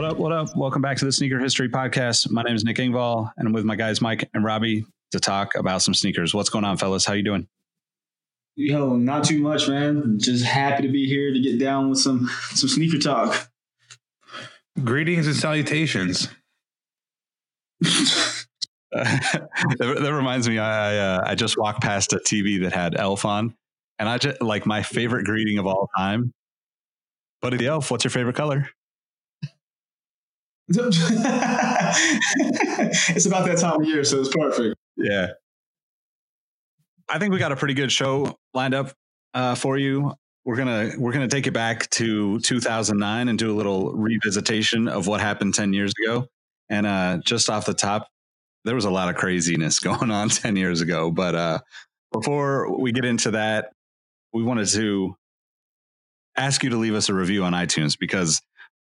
What up? What up? Welcome back to the Sneaker History Podcast. My name is Nick Engvall, and I'm with my guys Mike and Robbie to talk about some sneakers. What's going on, fellas? How you doing? Yo, not too much, man. Just happy to be here to get down with some some sneaker talk. Greetings and salutations. that, that reminds me, I I, uh, I just walked past a TV that had Elf on, and I just like my favorite greeting of all time. Buddy the Elf, what's your favorite color? it's about that time of year, so it's perfect. Yeah. I think we got a pretty good show lined up uh, for you. We're gonna we're gonna take it back to 2009 and do a little revisitation of what happened 10 years ago. And uh, just off the top, there was a lot of craziness going on 10 years ago. But uh, before we get into that, we wanted to ask you to leave us a review on iTunes because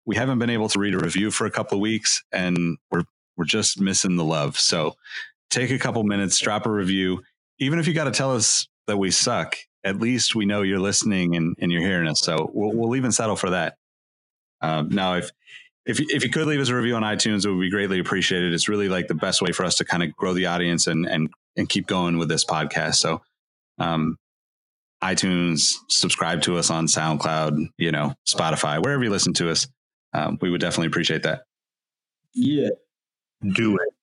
we haven't been able to read a review for a couple of weeks and we're we're just missing the love. So take a couple minutes, drop a review. Even if you got to tell us that we suck, at least we know you're listening and, and you're hearing us. So we'll, we'll even settle for that. Um, now, if if if you could leave us a review on iTunes, it would be greatly appreciated. It's really like the best way for us to kind of grow the audience and and and keep going with this podcast. So, um, iTunes, subscribe to us on SoundCloud, you know, Spotify, wherever you listen to us. Um, we would definitely appreciate that. Yeah. Do it.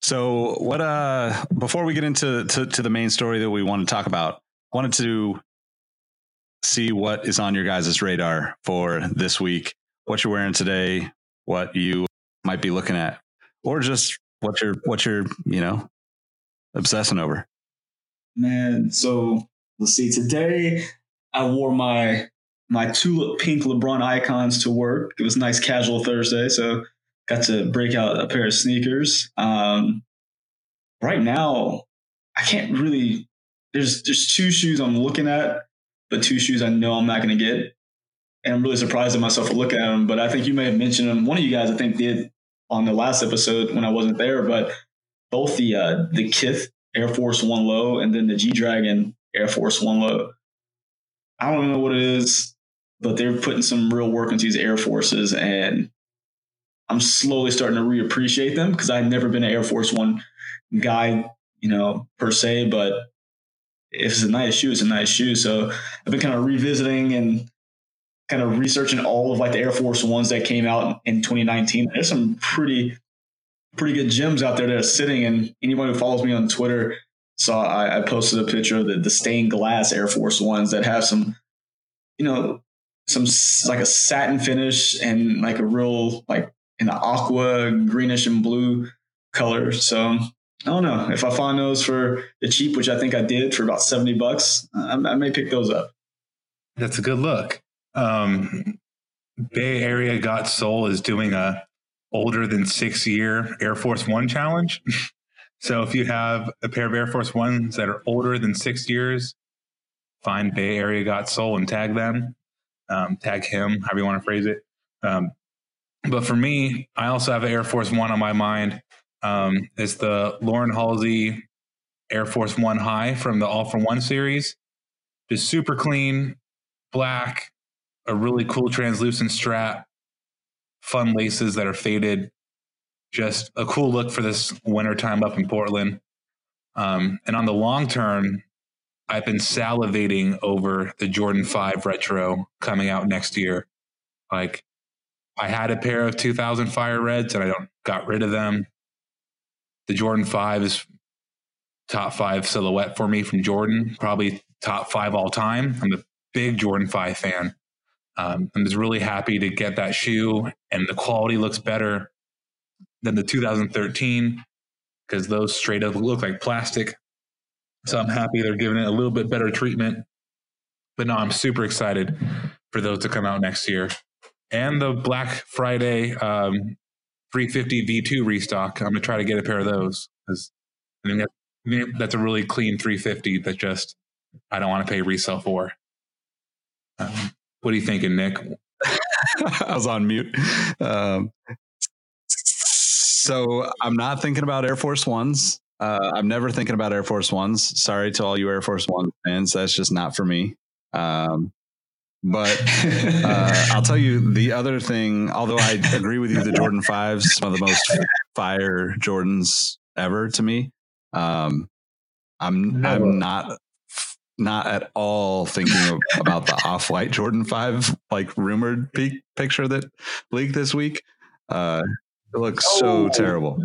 So, what? Uh, before we get into to, to the main story that we want to talk about, wanted to see what is on your guys' radar for this week. What you're wearing today, what you might be looking at, or just what you're what you're you know obsessing over. Man, so let's see. Today I wore my my tulip pink LeBron icons to work. It was nice casual Thursday, so got to break out a pair of sneakers. Um, right now, I can't really. There's there's two shoes I'm looking at, but two shoes I know I'm not going to get, and I'm really surprised at myself for looking at them. But I think you may have mentioned them. One of you guys, I think, did on the last episode when I wasn't there. But both the uh, the Kith Air Force One Low and then the G Dragon Air Force One Low. I don't know what it is, but they're putting some real work into these Air Forces, and I'm slowly starting to reappreciate them because I've never been an Air Force One guy, you know, per se. But if it's a nice shoe, it's a nice shoe. So I've been kind of revisiting and kind of researching all of like the Air Force Ones that came out in 2019. There's some pretty pretty good gems out there that are sitting. And anyone who follows me on Twitter saw I, I posted a picture of the, the stained glass Air Force Ones that have some, you know, some like a satin finish and like a real like an aqua greenish and blue color. So I don't know if I find those for the cheap, which I think I did for about 70 bucks, I, I may pick those up. That's a good look. Um, Bay Area Got Soul is doing a older than six year Air Force One challenge. so if you have a pair of Air Force Ones that are older than six years, find Bay Area Got Soul and tag them, um, tag him, however you want to phrase it. Um, but for me, I also have Air Force One on my mind. Um, it's the Lauren Halsey Air Force One High from the All for One series. Just super clean, black, a really cool translucent strap, fun laces that are faded. Just a cool look for this winter time up in Portland. Um, and on the long term, I've been salivating over the Jordan 5 retro coming out next year. Like, I had a pair of 2000 Fire Reds and I don't got rid of them. The Jordan 5 is top five silhouette for me from Jordan, probably top five all time. I'm a big Jordan 5 fan. Um, I'm just really happy to get that shoe, and the quality looks better than the 2013 because those straight up look like plastic. So I'm happy they're giving it a little bit better treatment. But no, I'm super excited for those to come out next year. And the Black Friday um, 350 V2 restock. I'm going to try to get a pair of those because I think that, that's a really clean 350 that just I don't want to pay resale for. Um, what are you thinking, Nick? I was on mute. Um, so I'm not thinking about Air Force Ones. Uh, I'm never thinking about Air Force Ones. Sorry to all you Air Force One fans. That's just not for me. Um, but uh, I'll tell you the other thing, although I agree with you, the Jordan 5s, one of the most fire Jordans ever to me. Um, I'm I'm not not at all thinking of, about the off-white Jordan 5 like rumored peak picture that leaked this week. Uh, it looks so Oh. terrible.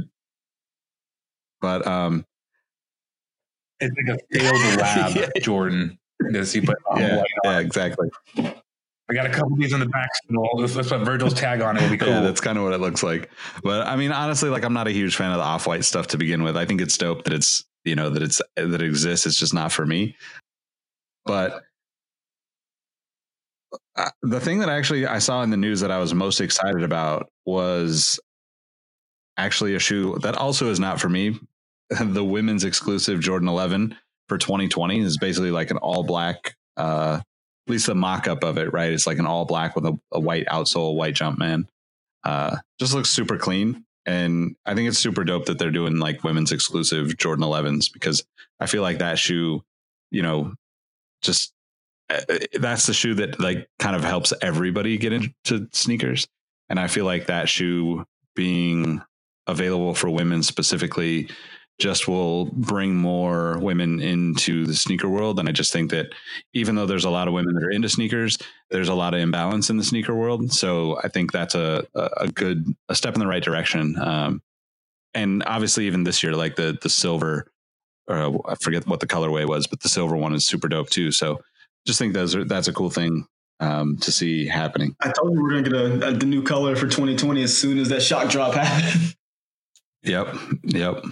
But um It's like a failed lab, Yeah. Jordan. Does he put yeah, yeah, exactly. I got a couple of these in the back. Let's, let's put Virgil's tag on it. It'll be cool. Yeah, that's kind of what it looks like. But I mean, honestly, like I'm not a huge fan of the off-white stuff to begin with. I think it's dope that it's you know that it's that it exists. It's just not for me. But uh, the thing that actually I saw in the news that I was most excited about was actually a shoe that also is not for me. the women's exclusive Jordan 11 for 2020 is basically like an all black, uh, at least the mock up of it, right? It's like an all black with a, a white outsole, white jump man. Uh, just looks super clean. And I think it's super dope that they're doing like women's exclusive Jordan 11s because I feel like that shoe, you know, just uh, that's the shoe that like kind of helps everybody get into sneakers. And I feel like that shoe being available for women specifically just will bring more women into the sneaker world. And I just think that even though there's a lot of women that are into sneakers, there's a lot of imbalance in the sneaker world. So I think that's a, a, good, a step in the right direction. Um, and obviously even this year, like the, the silver, uh, I forget what the colorway was, but the silver one is super dope too. So just think those are, that's a cool thing um, to see happening. I told you we are gonna get a, a, the new color for 2020 as soon as that shock drop happened. Yep. Yep.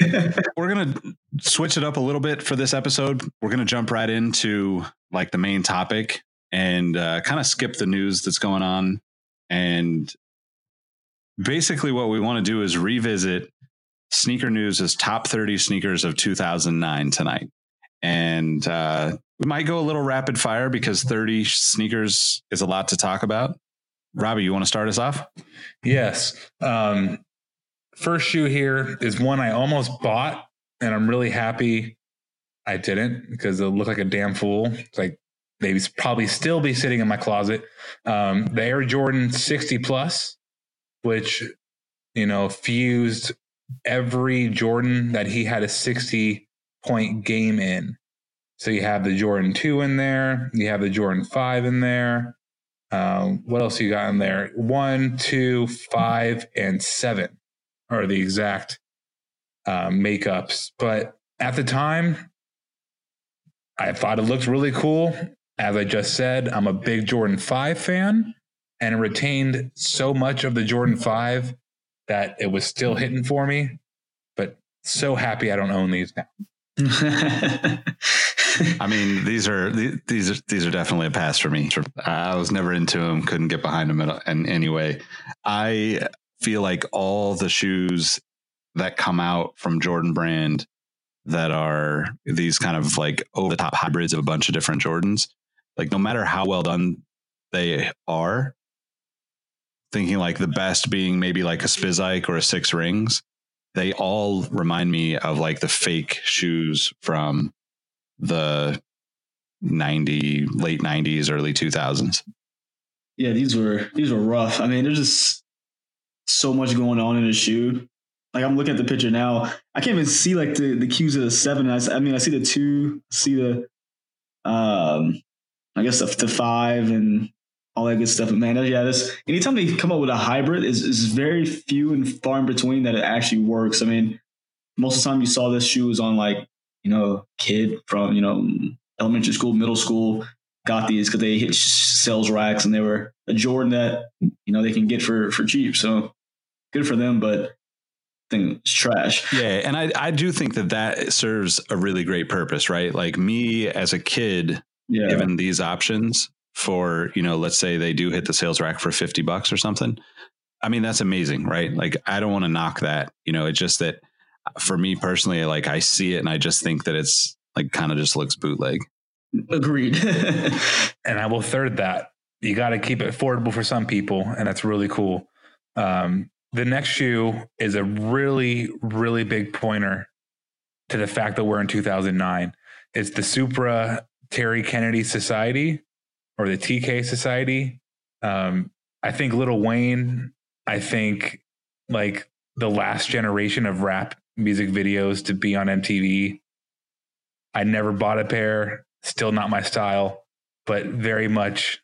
We're going to switch it up a little bit for this episode. We're going to jump right into like the main topic and uh, kind of skip the news that's going on. And basically, what we want to do is revisit Sneaker News' top 30 sneakers of 2009 tonight. And uh, we might go a little rapid fire because 30 sneakers is a lot to talk about. Robbie, you want to start us off? Yes. Um, first shoe here is one I almost bought, and I'm really happy I didn't because it looked like a damn fool. It's like maybe probably still be sitting in my closet. Um, the Air Jordan 60 Plus, which you know fused every Jordan that he had a 60 point game in. So you have the Jordan 2 in there, you have the Jordan 5 in there. Um, what else you got in there? One, two, five, and seven are the exact uh, makeups. But at the time, I thought it looked really cool. As I just said, I'm a big Jordan 5 fan, and it retained so much of the Jordan 5 that it was still hitting for me. But so happy I don't own these now. I mean, these are these are these are definitely a pass for me. I was never into them, couldn't get behind them in any way. I feel like all the shoes that come out from Jordan brand that are these kind of like over the top hybrids of a bunch of different Jordans, like no matter how well done they are, thinking like the best being maybe like a Spizike or a Six Rings, they all remind me of like the fake shoes from the 90 late 90s early 2000s yeah these were these were rough. I mean there's just so much going on in a shoe like I'm looking at the picture now. I can't even see like the the cues of the seven. I mean, I see the two, see the, um, I guess the, the five and all that good stuff. But man, yeah, this anytime they come up with a hybrid is is very few and far in between that it actually works. I mean, most of the time you saw this shoe was on like you know kid from you know elementary school, middle school got these because they hit sales racks and they were a Jordan that you know they can get for for cheap. So good for them, but I think it's trash. Yeah, and I I do think that that serves a really great purpose, right? Like me as a kid, Yeah, given these options for you know, let's say they do hit the sales rack for fifty bucks or something. I mean, that's amazing, right? Like I don't want to knock that. You know, it's just that for me personally, like I see it and I just think that it's like kind of just looks bootleg. agreed. and I will third that. You got to keep it affordable for some people, and that's really cool. Um, the next shoe is a really, really big pointer to the fact that we're in 2009. It's the Supra Terry Kennedy Society or the TK Society. Um, I think Lil Wayne, I think like the last generation of rap music videos to be on MTV. I never bought a pair, still not my style but very much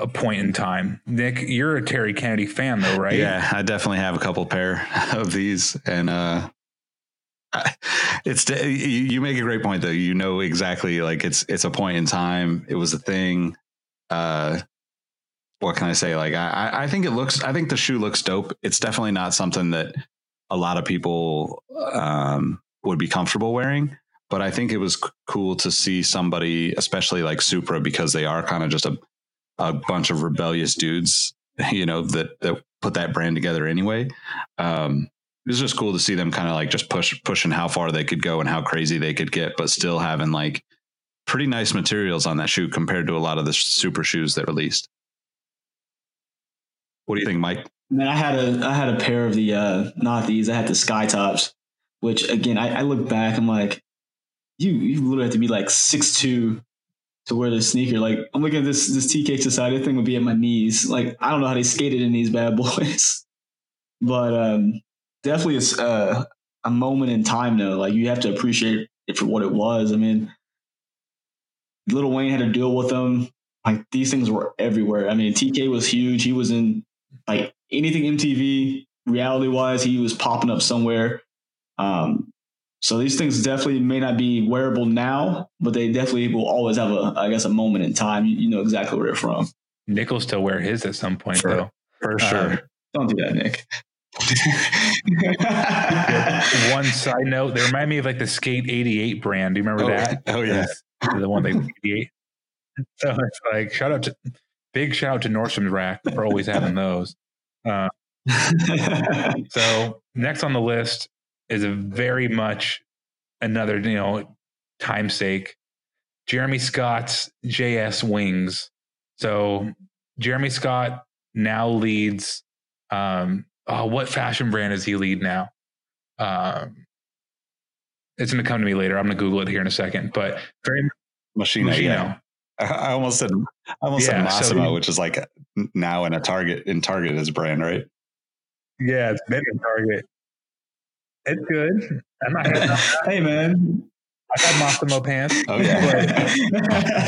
a point in time. Nick, you're a Terry Kennedy fan though, right? Yeah, I definitely have a couple pair of these, and uh, it's you make a great point though. You know exactly like it's it's a point in time. It was a thing. Uh, what can I say? Like I I- I think it looks. I think the shoe looks dope. It's definitely not something that a lot of people um, would be comfortable wearing. But I think it was c- cool to see somebody, especially like Supra, because they are kind of just a a bunch of rebellious dudes, you know, that that put that brand together anyway. Um, it was just cool to see them kind of like just push pushing how far they could go and how crazy they could get, but still having like pretty nice materials on that shoe compared to a lot of the Supra shoes that released. What do you think, Mike? Man, I had a I had a pair of the uh not these, I had the sky tops, which again I, I look back, I'm like, you you literally have to be like six two to wear this sneaker. Like I'm looking at this this TK Society thing would be at my knees. Like I don't know how they skated in these bad boys. but um definitely it's uh, a moment in time though. Like you have to appreciate it for what it was. I mean Lil Wayne had to deal with them. Like these things were everywhere. I mean, TK was huge. He was in like anything MTV reality wise, he was popping up somewhere. Um, so these things definitely may not be wearable now, but they definitely will always have a, I guess, a moment in time. You, you know exactly where they're from. Nick will still wear his at some point Sure. though. For sure. Don't do that, Nick. One side note, they remind me of like the Skate 88 brand. Do you remember Oh, that? oh, yeah. The one they 88. So it's like shout out to big shout out to Nordstrom's Rack for always having those. Uh, So next on the list is a very much another, you know, time sake. Jeremy Scott's JS Wings. So Jeremy Scott now leads. Um, oh, what fashion brand does he lead now? Um, it's going to come to me later. I'm going to Google it here in a second. But very Machina. Moschino. Yeah. I almost said I almost Yeah, said Mossimo, he- which is like now in a Target in Target as a brand, right? Yeah, it's been in Target. It's good. I'm not. hey man. I've had Mossimo pants. Oh yeah.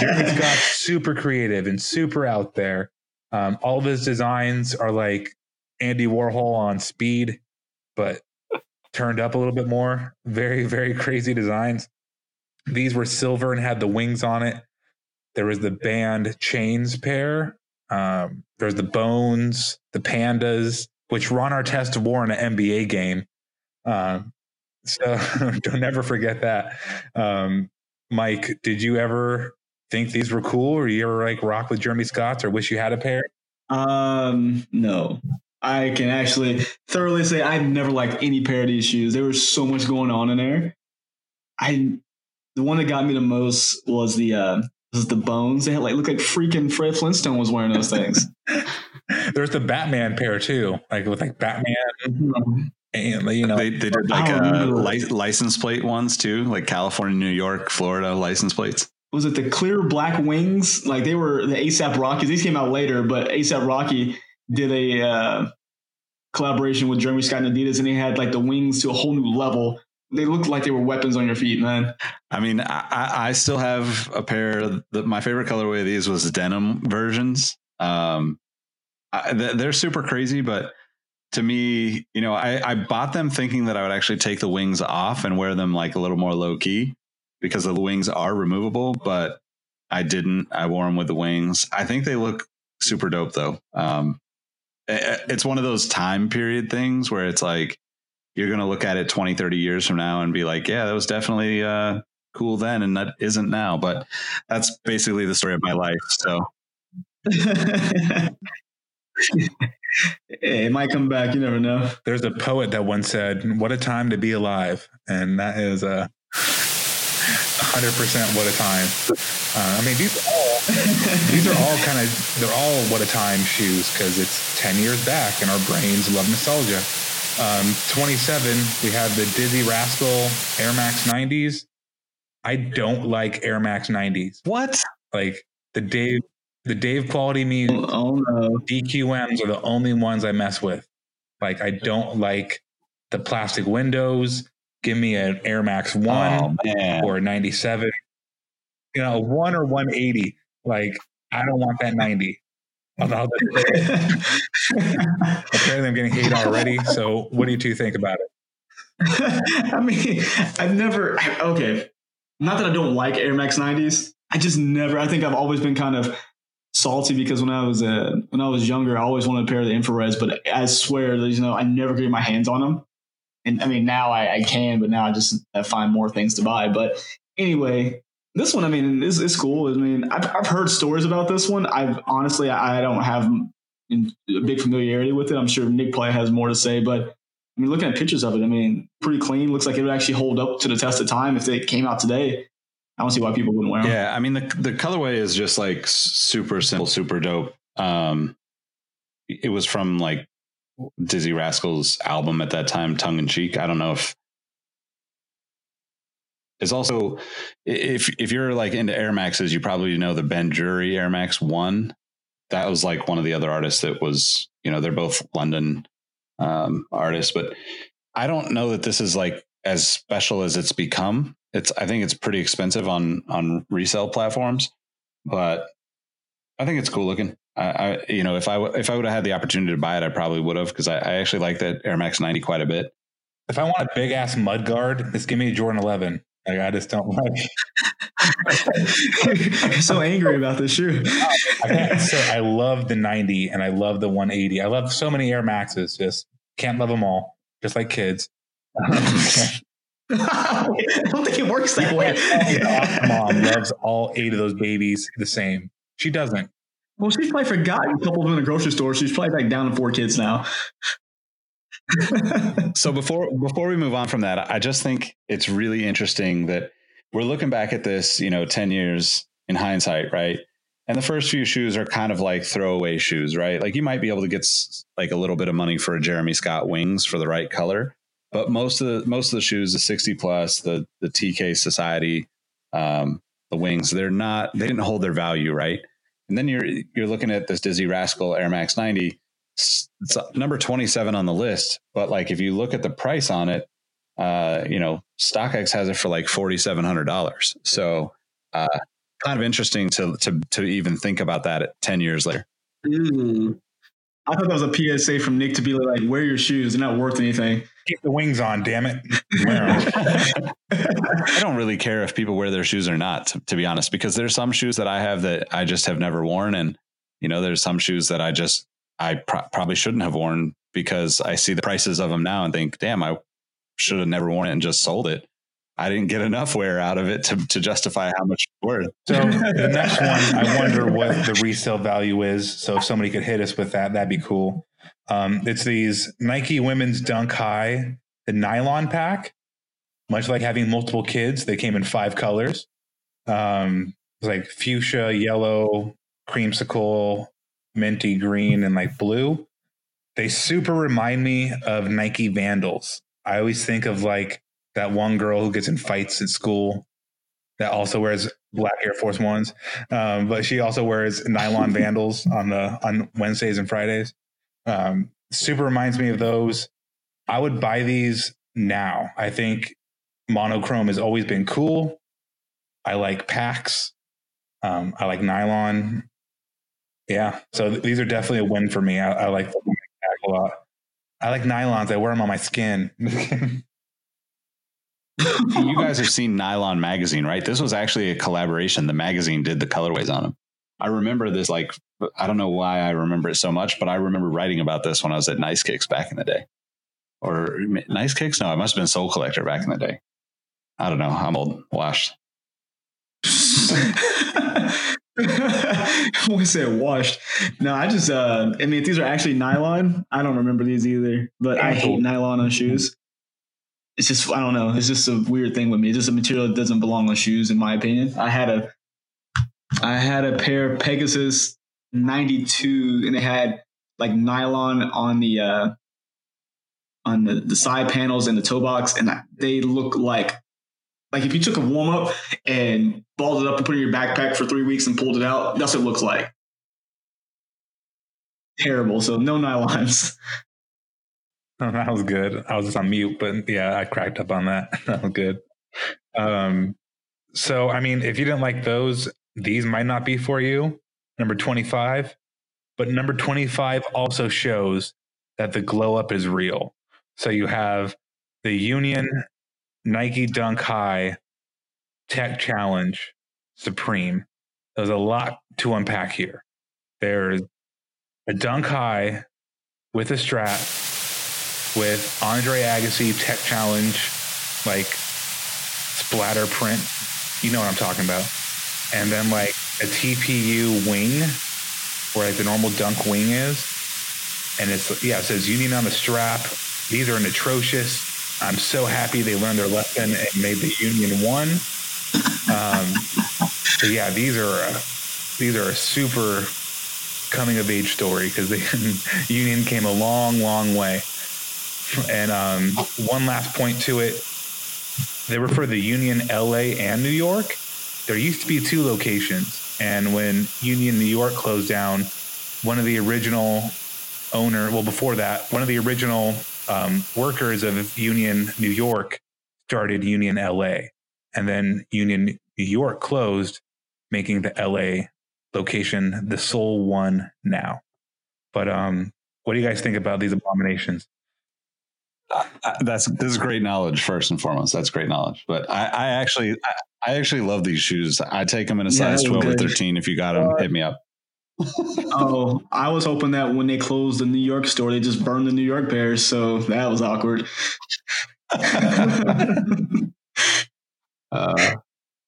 Jeremy Scott's super creative and super out there. Um, all of his designs are like Andy Warhol on speed, but turned up a little bit more. Very, very crazy designs. These were silver and had the wings on it. There was the band Chains pair. Um, there's the Bones, the Pandas, which Ron Artest wore in an NBA game. Um, so don't never forget that. Um, Mike, did you ever think these were cool, or you ever like rock with Jeremy Scott's, or wish you had a pair? Um, no. I can actually thoroughly say I've never liked any pair of these shoes. There was so much going on in there. I the one that got me the most was the uh was the bones. They had like look like freaking Fred Flintstone was wearing those things. There's the Batman pair too, like with like Batman and you know they, they did like uh, li- license plate ones too, like California, New York, Florida license plates. was it the clear black wings? Like they were the ASAP Rockies. These came out later, but ASAP Rocky did a uh collaboration with Jeremy Scott and Adidas, and they had like the wings to a whole new level. They looked like they were weapons on your feet, man. I mean, I, I still have a pair. The, my favorite colorway of these was denim versions. Um, I, they're super crazy, but to me, you know, I, I bought them thinking that I would actually take the wings off and wear them like a little more low key because the wings are removable, but I didn't. I wore them with the wings. I think they look super dope though. Um, it's one of those time period things where it's like you're going to look at it 20, 30 years from now and be like, yeah, that was definitely uh, cool then and that isn't now. But that's basically the story of my life. So it might come back. You never know. There's a poet that once said, "What a time to be alive," and that is a hundred percent what a time. Uh, I mean, these are all these are all kind of they're all what a time shoes because it's ten years back and our brains love nostalgia. Um, 27, we have the Dizzee Rascal Air Max 90s. I don't like Air Max 90s. what? Like the Dave, the Dave quality me Oh no. DQMs are the only ones I mess with. Like I don't like the plastic windows. Give me an Air Max Oh, one man. or a 97. You know, one or 180. Like I don't want that 90. Although apparently I'm getting hate already. So what do you two think about it? I mean, I've never. Okay, not that I don't like Air Max 90s. I just never. I think I've always been kind of salty because when I was uh, when I was younger, I always wanted a pair of the infrareds, but I swear, you know, I never could get my hands on them. And I mean, now I, I can, but now I just I find more things to buy. But anyway, this one, I mean, is is cool. I mean, I've I've heard stories about this one. I've honestly, I, I don't have a big familiarity with it. I'm sure Nick Play has more to say, but I mean, looking at pictures of it, I mean, pretty clean. Looks like it would actually hold up to the test of time if they came out today. I don't see why people wouldn't wear them. Yeah, I mean the the colorway is just like super simple, super dope. Um, it was from like Dizzee Rascal's album at that time, tongue in cheek. I don't know if it's also if if you're like into Air Maxes, you probably know the Ben Drury Air Max One. That was like one of the other artists that was, you know, they're both London um, artists, but I don't know that this is like as special as it's become. It's I think it's pretty expensive on on resale platforms, but I think it's cool looking. I, I you know if I w- if I would have had the opportunity to buy it, I probably would have because I, I actually like that Air Max 90 quite a bit. If I want a big ass mud guard, just give me a Jordan 11. Like I just don't like. You're so angry about this shoe. I can't, so I love the 90 and I love the 180. I love so many Air Maxes. Just can't love them all. Just like kids. I don't think it works that way. Mom loves all eight of those babies the same. She doesn't. well, she's probably forgotten a couple of them in the grocery store. She's probably back down to four kids now. So before before we move on from that, I just think it's really interesting that we're looking back at this, you know, 10 years in hindsight, right? And the first few shoes are kind of like throwaway shoes, right? Like you might be able to get like a little bit of money for a Jeremy Scott wings for the right color, but most of the most of the shoes, the 60 plus, the the TK Society, um, the wings, they're not they didn't hold their value, right? And then you're you're looking at this Dizzee Rascal Air Max 90 it's number 27 on the list but like if you look at the price on it uh you know stockx has it for like $4700 so uh kind of interesting to to to even think about that at 10 years later Ooh. I thought that was a PSA from Nick to be like, wear your shoes. They're not worth anything. Keep the wings on, damn it. I don't really care if people wear their shoes or not to, to be honest because there's some shoes that i have that i just have never worn and you know there's some shoes that i just i pro- probably shouldn't have worn because i see the prices of them now and think damn i should have never worn it and just sold it i didn't get enough wear out of it to, to justify how much it's worth So the next one, I wonder what the resale value is. So if somebody could hit us with that, that'd be cool. Um, it's these Nike Women's Dunk High, the nylon pack. Much like having multiple kids, they came in five colors. Um, like fuchsia, yellow, creamsicle, minty green, and like blue. They super remind me of Nike Vandals. I always think of like that one girl who gets in fights at school that also wears black Air Force Ones, um, but she also wears nylon Vandals on the on Wednesdays and Fridays. Um, super reminds me of those. I would buy these now. I think monochrome has always been cool. I like packs. Um, I like nylon. Yeah, so th- these are definitely a win for me. I, I like the pack a lot. I like nylons. I wear them on my skin. you guys have seen Nylon magazine, right? This was actually a collaboration. The magazine did the colorways on them. I remember this like I don't know why I remember it so much, but I remember writing about this when I was at Nice Kicks back in the day. Or Nice Kicks? No, I must have been Sole Collector back in the day. I don't know. I'm old, washed. I wouldn't say washed. No, I just uh I mean if these are actually nylon, I don't remember these either. But I hate nylon on shoes. It's just I don't know. It's just a weird thing with me. It's just a material that doesn't belong on shoes, in my opinion. I had a I had a pair of Pegasus 92 and it had like nylon on the uh on the, the side panels and the toe box and they look like like if you took a warm up and balled it up and put it in your backpack for three weeks and pulled it out, that's what it looks like. Terrible. So no nylons. That was good. I was just on mute, but yeah, I cracked up on that. that was good. Um, so, I mean, if you didn't like those, these might not be for you. Number 25. But number 25 also shows that the glow up is real. So you have the Union Nike Dunk High Tech Challenge Supreme. There's a lot to unpack here. There's a Dunk High with a strap with Andre Agassi Tech Challenge, like splatter print. You know what I'm talking about. And then like a TPU wing, where like the normal dunk wing is. And it's, yeah, it says Union on the strap. These are an atrocious. I'm so happy they learned their lesson and made the Union one. Um, but yeah, these are, uh, these are a super coming of age story because the Union came a long, long way. And um, one last point to it they refer to the Union LA and New York. There used to be two locations. And when Union New York closed down, one of the original owner, well, before that, one of the original um, workers of Union New York started Union LA. And then Union New York closed, making the LA location the sole one now. But um, what do you guys think about these abominations? Uh, that's this is great knowledge first and foremost. That's great knowledge. But I, I actually I, I actually love these shoes. I take them in a Yeah, size they're twelve or thirteen. If you got them, hit me up. oh, I was hoping that when they closed the New York store, they just burned the New York Bears. So that was awkward. Uh,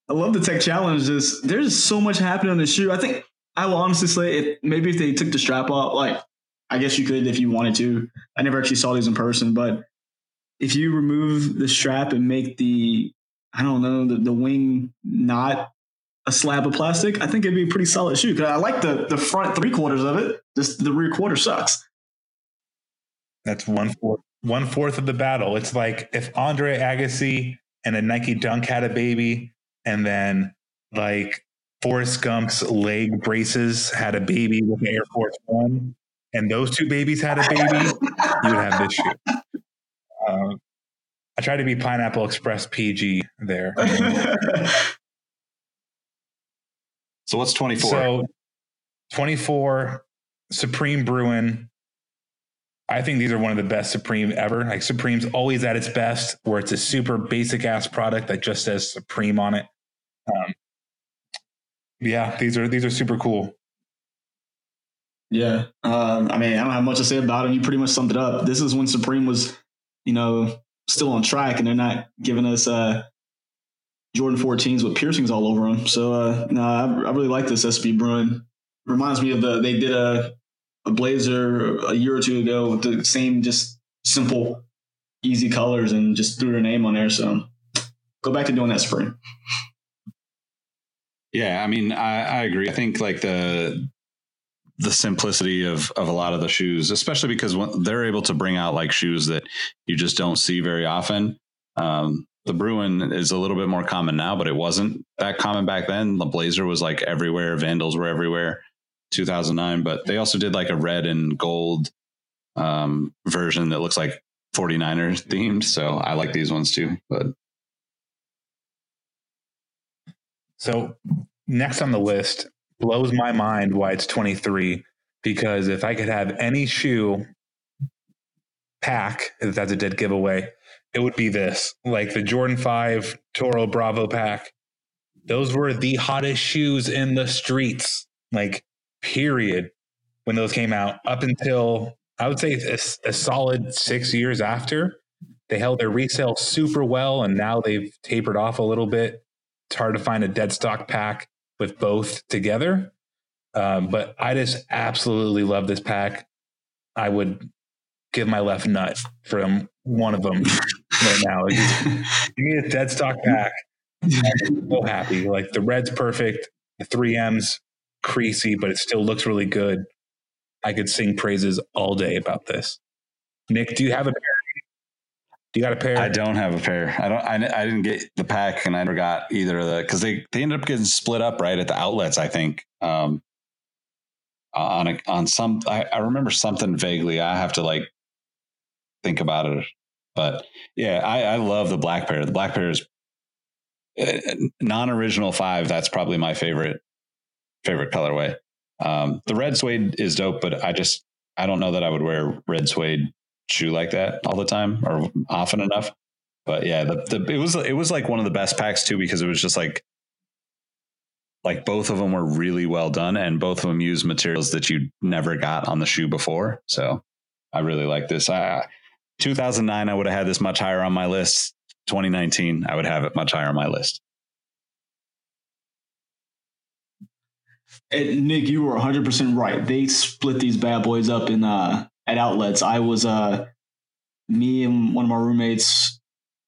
I love the tech challenge. Just there's so much happening on the shoe. I think I will honestly say if maybe if they took the strap off, like I guess you could if you wanted to. I never actually saw these in person, but if you remove the strap and make the I don't know the, the wing not a slab of plastic, I think it'd be a pretty solid shoe. Cause I like the the front three quarters of it. Just the rear quarter sucks. That's one fourth one fourth of the battle. It's like if Andre Agassi and a Nike Dunk had a baby, and then like Forrest Gump's leg braces had a baby with Air Force One, and those two babies had a baby, you would have this shoe. Um, I try to be Pineapple Express PG there. so what's twenty four? So 24 Supreme Bruin. I think these are one of the best Supreme ever. Like Supreme's always at its best, where it's a super basic ass product that just says Supreme on it. Um, yeah, these are these are super cool. Yeah. Um, I mean, I don't have much to say about him. You pretty much summed it up. This is when Supreme was, you know, still on track and they're not giving us uh, Jordan 14s with piercings all over them. So, uh, no, I, I really like this SB Bruin. Reminds me of the, they did a, a blazer a year or two ago with the same, just simple, easy colors and just threw their name on there. So go back to doing that spring. Yeah, I mean, I, I agree. I think like the the simplicity of of a lot of the shoes, especially because they're able to bring out like shoes that you just don't see very often. Um, the Bruin is a little bit more common now, but it wasn't that common back then. The Blazer was like everywhere. Vandals were everywhere. 2009, but they also did like a red and gold um, version that looks like 49ers themed. So I like these ones too. But So next on the list blows my mind why it's 23 because if I could have any shoe pack, if that's a dead giveaway, it would be this like the Jordan 5 Toro Bravo pack. Those were the hottest shoes in the streets, like, period, when those came out, up until I would say a, a solid six years after. They held their resale super well, and now they've tapered off a little bit. It's hard to find a dead stock pack with both together. Um, but I just absolutely love this pack. I would give my left nut from one of them right now. Just give me a dead stock pack. I'm so happy. Like the red's perfect. The 3M's creasy, but it still looks really good. I could sing praises all day about this. Nick, do you have a pair? Do you got a pair? I don't have a pair. I don't. I, I didn't get the pack, and I never got either of the because they they ended up getting split up right at the outlets. I think um, on a, on some. I, I remember something vaguely. I have to like think about it, but yeah, I, I love the black pair. The black pair is uh, non-original five. That's probably my favorite favorite colorway. Um, the red suede is dope, but I just I don't know that I would wear red suede shoe like that all the time or often enough. But yeah, the, the it was it was like one of the best packs too because it was just like like both of them were really well done and both of them used materials that you never got on the shoe before. So I really like this. I 2009 I would have had this much higher on my list. 2019 I would have it much higher on my list. And Nick, you were 100% right. They split these bad boys up in uh, at outlets. I was uh, me and one of my roommates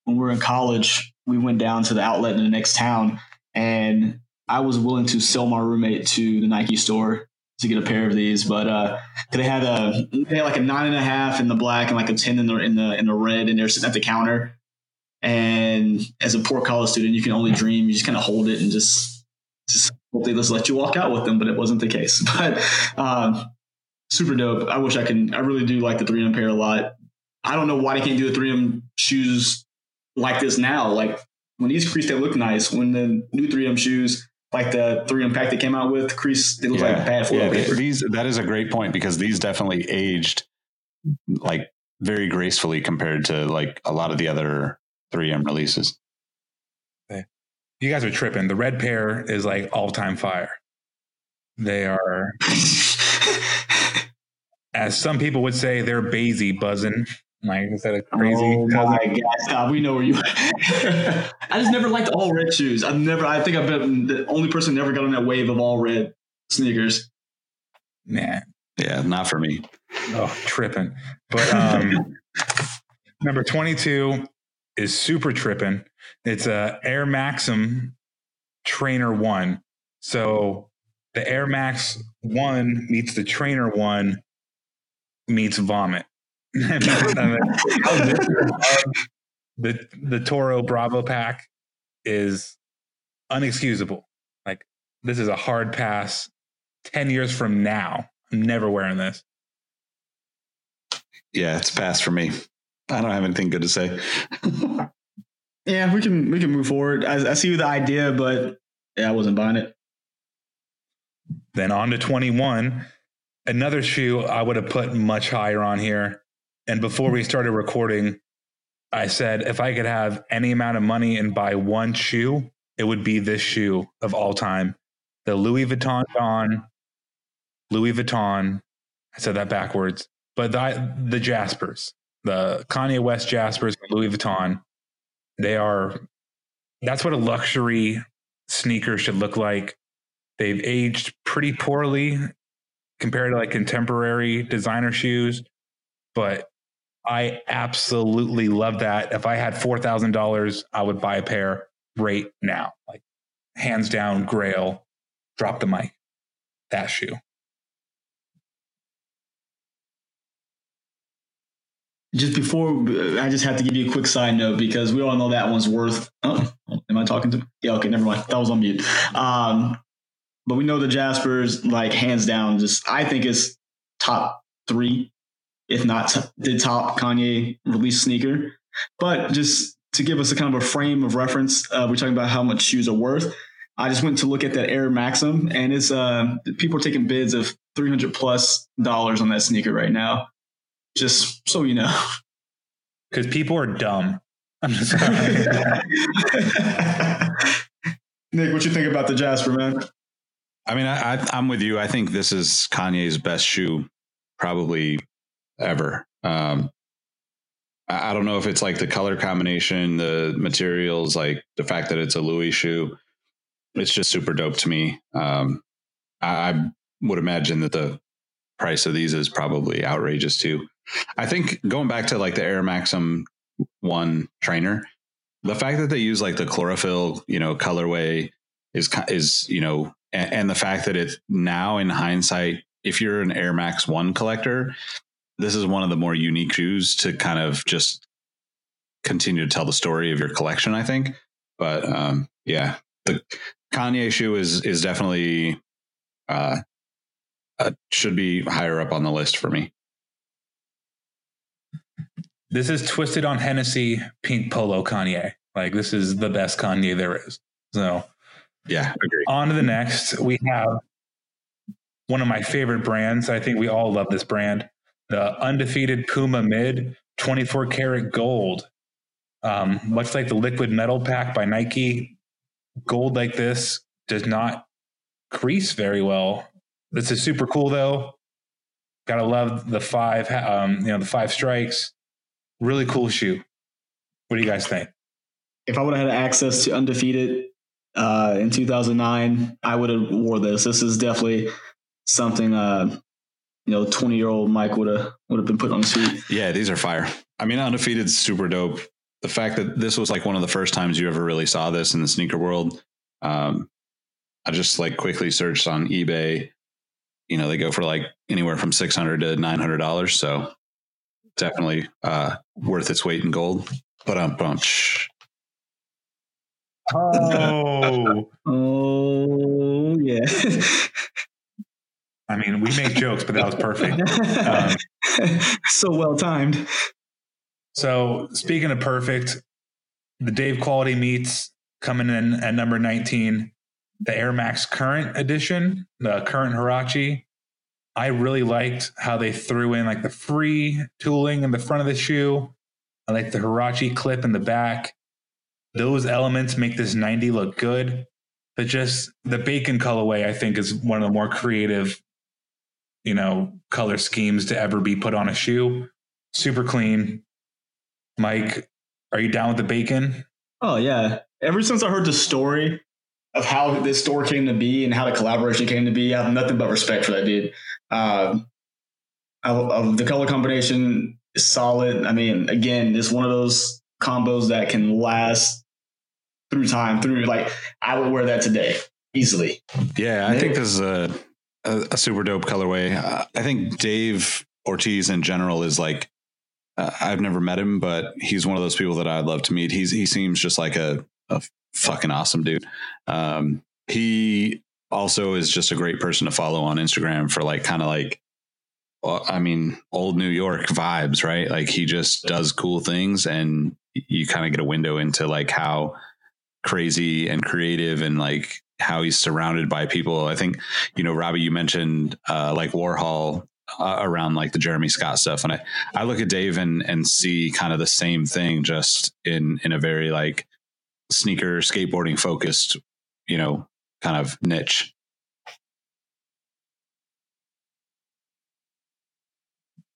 when we were in college. We went down to the outlet in the next town, and I was willing to sell my roommate to the Nike store to get a pair of these. But uh, they had a they had like a nine and a half in the black and like a ten in the in the in the red, and they're sitting at the counter. And as a poor college student, you can only dream. You just kind of hold it and just just hope they just let you walk out with them. But it wasn't the case. But um, super dope. I wish I can. I really do like the 3M pair a lot. I don't know why they can't do the 3M shoes like this now. Like when these crease, they look nice. When the new 3M shoes, like the 3M pack they came out with, crease, they look like bad foil yeah, paper. these that is a great point because these definitely aged like very gracefully compared to like a lot of the other 3M releases. you guys are tripping. The red pair is like all time fire. They are, as some people would say, they're Basie buzzing. Like, is that a crazy? Oh cousin? my god! Stop. We know where you. I just never liked all red shoes. I've never. I think I've been the only person who never got on that wave of all red sneakers. Man, Yeah, not for me. oh, tripping. But um, number 22 is super tripping. It's a Air Maxim Trainer One. So the Air Max One meets the Trainer One meets vomit. Um, the the Toro Bravo pack is unexcusable. Like this is a hard pass. Ten years from now, I'm never wearing this. Yeah, it's passed for me. I don't have anything good to say. Yeah, we can we can move forward. I, I see the idea, but yeah, I wasn't buying it. Then on to 21, another shoe I would have put much higher on here. And before we started recording, I said if I could have any amount of money and buy one shoe, it would be this shoe of all time. The Louis Vuitton Don, Louis Vuitton. I said that backwards, but the, the Jaspers, the Kanye West Jaspers, Louis Vuitton, they are, that's what a luxury sneaker should look like. They've aged pretty poorly compared to like contemporary designer shoes, but I absolutely love that. If I had four thousand dollars, I would buy a pair right now. Like hands down, Grail. Drop the mic. That shoe. Just before, I just have to give you a quick side note because we all know that one's worth. Oh, am I talking to? Yeah, okay, never mind. That was on mute. Um, but we know the Jaspers, like hands down, just I think it's top three if not t- the top Kanye release sneaker. But just to give us a kind of a frame of reference, uh, we're talking about how much shoes are worth. I just went to look at that Air Maxim, and it's uh, people are taking bids of three hundred plus dollars on that sneaker right now. Just so you know. Because people are dumb. I'm just Nick, what you think about the Jasper, man? I mean, I, I, I'm with you. I think this is Kanye's best shoe, probably ever. Um, I, I don't know if it's like the color combination, the materials, like the fact that it's a Louis shoe. It's just super dope to me. Um, I, I would imagine that the price of these is probably outrageous too. I think going back to like the Air Maxim one trainer, the fact that they use like the chlorophyll, you know, colorway is is you know, and, and the fact that it's now in hindsight, if you're an Air Max One collector, this is one of the more unique shoes to kind of just continue to tell the story of your collection. I think, but um, yeah, the Kanye shoe is is definitely uh, uh, should be higher up on the list for me. this is twisted on Hennessy pink polo Kanye. Like this is the best Kanye there is. So Yeah, agree. on to the next, we have one of my favorite brands. I think we all love this brand, the undefeated Puma Mid 24 karat gold. Um, much like the liquid metal pack by Nike, gold like this does not crease very well. This is super cool though. Gotta love the five, um, you know, the five strikes. Really cool shoe. What do you guys think? If I would have had access to undefeated uh, in 2009, I would have wore this. This is definitely something uh, you know 20 year old Mike would have would have been put on his feet. Yeah, these are fire. I mean, undefeated super dope. The fact that this was like one of the first times you ever really saw this in the sneaker world. Um, I just like quickly searched on eBay. You know, they go for like anywhere from six hundred to nine hundred dollars. So definitely uh, worth its weight in gold. But um, bunch. Oh, Oh yeah. I mean, we make jokes, but that was perfect. Um, so well timed. So, speaking of perfect, the Dave Quality Meats coming in at number 19, the Air Max Current Edition, the current Huarache. I really liked how they threw in like the free tooling in the front of the shoe. I like the Huarache clip in the back. Those elements make this 90 look good. But just the bacon colorway, I think, is one of the more creative, you know, color schemes to ever be put on a shoe. Super clean. Mike, are you down with the bacon? Oh yeah. Ever since I heard the story of how this store came to be and how the collaboration came to be, I have nothing but respect for that dude. Um, of, of the color combination is solid. I mean, again, it's one of those combos that can last through time. Through like, I would wear that today easily. Yeah, I think this is a a, a super dope colorway. Uh, I think Dave Ortiz in general is like uh, I've never met him, but he's one of those people that I'd love to meet. He's he seems just like a a fucking awesome dude. Um, he also is just a great person to follow on Instagram for like kind of like I mean, old New York vibes, right? Like he just does cool things and you kind of get a window into like how crazy and creative and like how he's surrounded by people. I think, you know, Robbie, you mentioned uh, like Warhol uh, around like the Jeremy Scott stuff. And I, I look at Dave and, and see kind of the same thing just in, in a very like sneaker skateboarding focused, you know, kind of niche.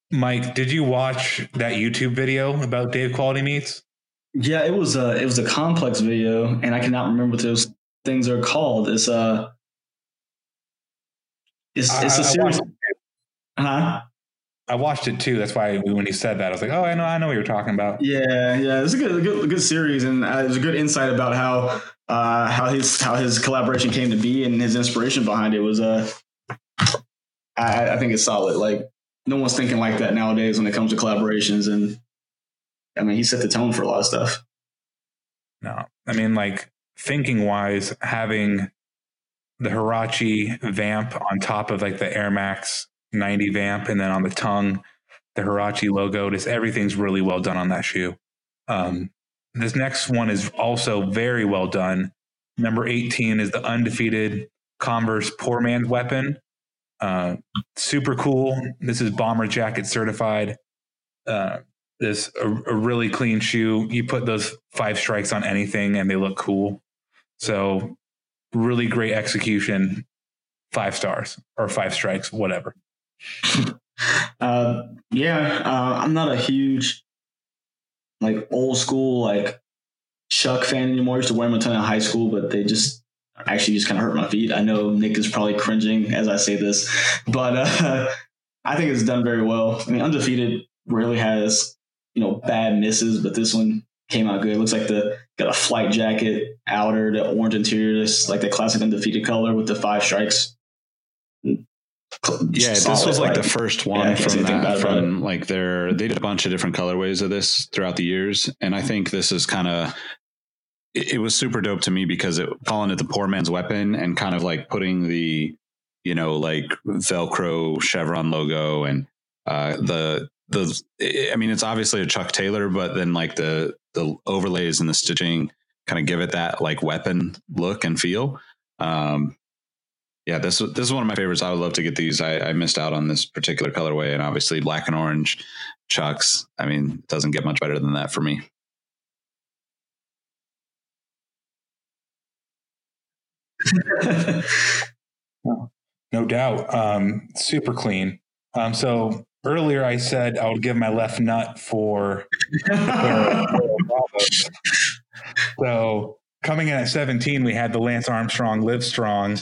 Mike, did you watch that YouTube video about Dave Quality Meats? Yeah, it was a it was a complex video, and I cannot remember what those things are called. It's a it's it's I- a I series. watched- Huh? I watched it too. That's why when he said that, I was like, "Oh, I know, I know what you're talking about." Yeah, yeah, it's a good, a good, a good series, and uh, there's a good insight about how uh, how his how his collaboration came to be and his inspiration behind it was. Uh, I, I think it's solid. Like no one's thinking like that nowadays when it comes to collaborations, and I mean he set the tone for a lot of stuff. No, I mean, like thinking wise, having the Huarache vamp on top of like the Air Max 90 vamp, and then on the tongue, the Huarache logo. Just everything's really well done on that shoe. Um, this next one is also very well done. Number 18 is the undefeated Converse Poor Man's Weapon. Uh, super cool. This is bomber jacket certified. Uh, this a, a, really clean shoe. You put those five strikes on anything and they look cool. So really great execution. Five stars or five strikes, whatever. uh, yeah, uh, I'm not a huge like old school like Chuck fan anymore. I used to wear them a ton in high school, but they just actually just kind of hurt my feet. I know Nick is probably cringing as I say this, but uh, I think it's done very well. I mean, undefeated rarely has you know bad misses, but this one came out good. It looks like the got a flight jacket, outer, the orange interior, just like the classic undefeated color with the five strikes. Yeah, Solid, this was like, like, the first one yeah, from that. From like their, they did a bunch of different colorways of this throughout the years, and I think this is kind of it, it, was super dope to me because it calling it the poor man's weapon and kind of like putting the you know like Velcro chevron logo and uh, the the I mean it's obviously a Chuck Taylor, but then like the the overlays and the stitching kind of give it that like weapon look and feel. Um, yeah, this this is one of my favorites. I would love to get these. I, I missed out on this particular colorway, and obviously black and orange chucks. I mean, it doesn't get much better than that for me. no doubt. Um, super clean. Um, so earlier I said I would give my left nut for. so coming in at 17, we had the Lance Armstrong Live Strong,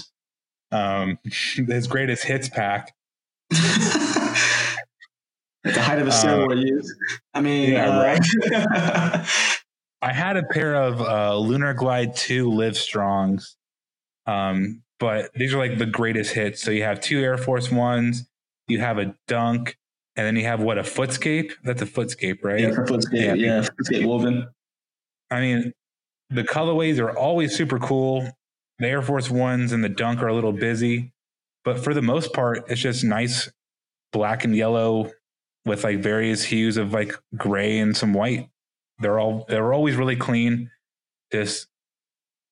um, his greatest hits pack. At the height of a steroid uh, use. I mean, yeah, uh, right. I had a pair of uh, Lunar Glide 2 Live Strongs, um, but these are like the greatest hits. So you have two Air Force Ones, you have a Dunk, and then you have what a Footscape. That's a Footscape, right? Yeah, Footscape. Yeah, yeah Footscape woven. I mean, the colorways are always super cool. The Air Force Ones and the Dunk are a little busy, but for the most part, it's just nice black and yellow with like various hues of like gray and some white. They're all they're always really clean. Just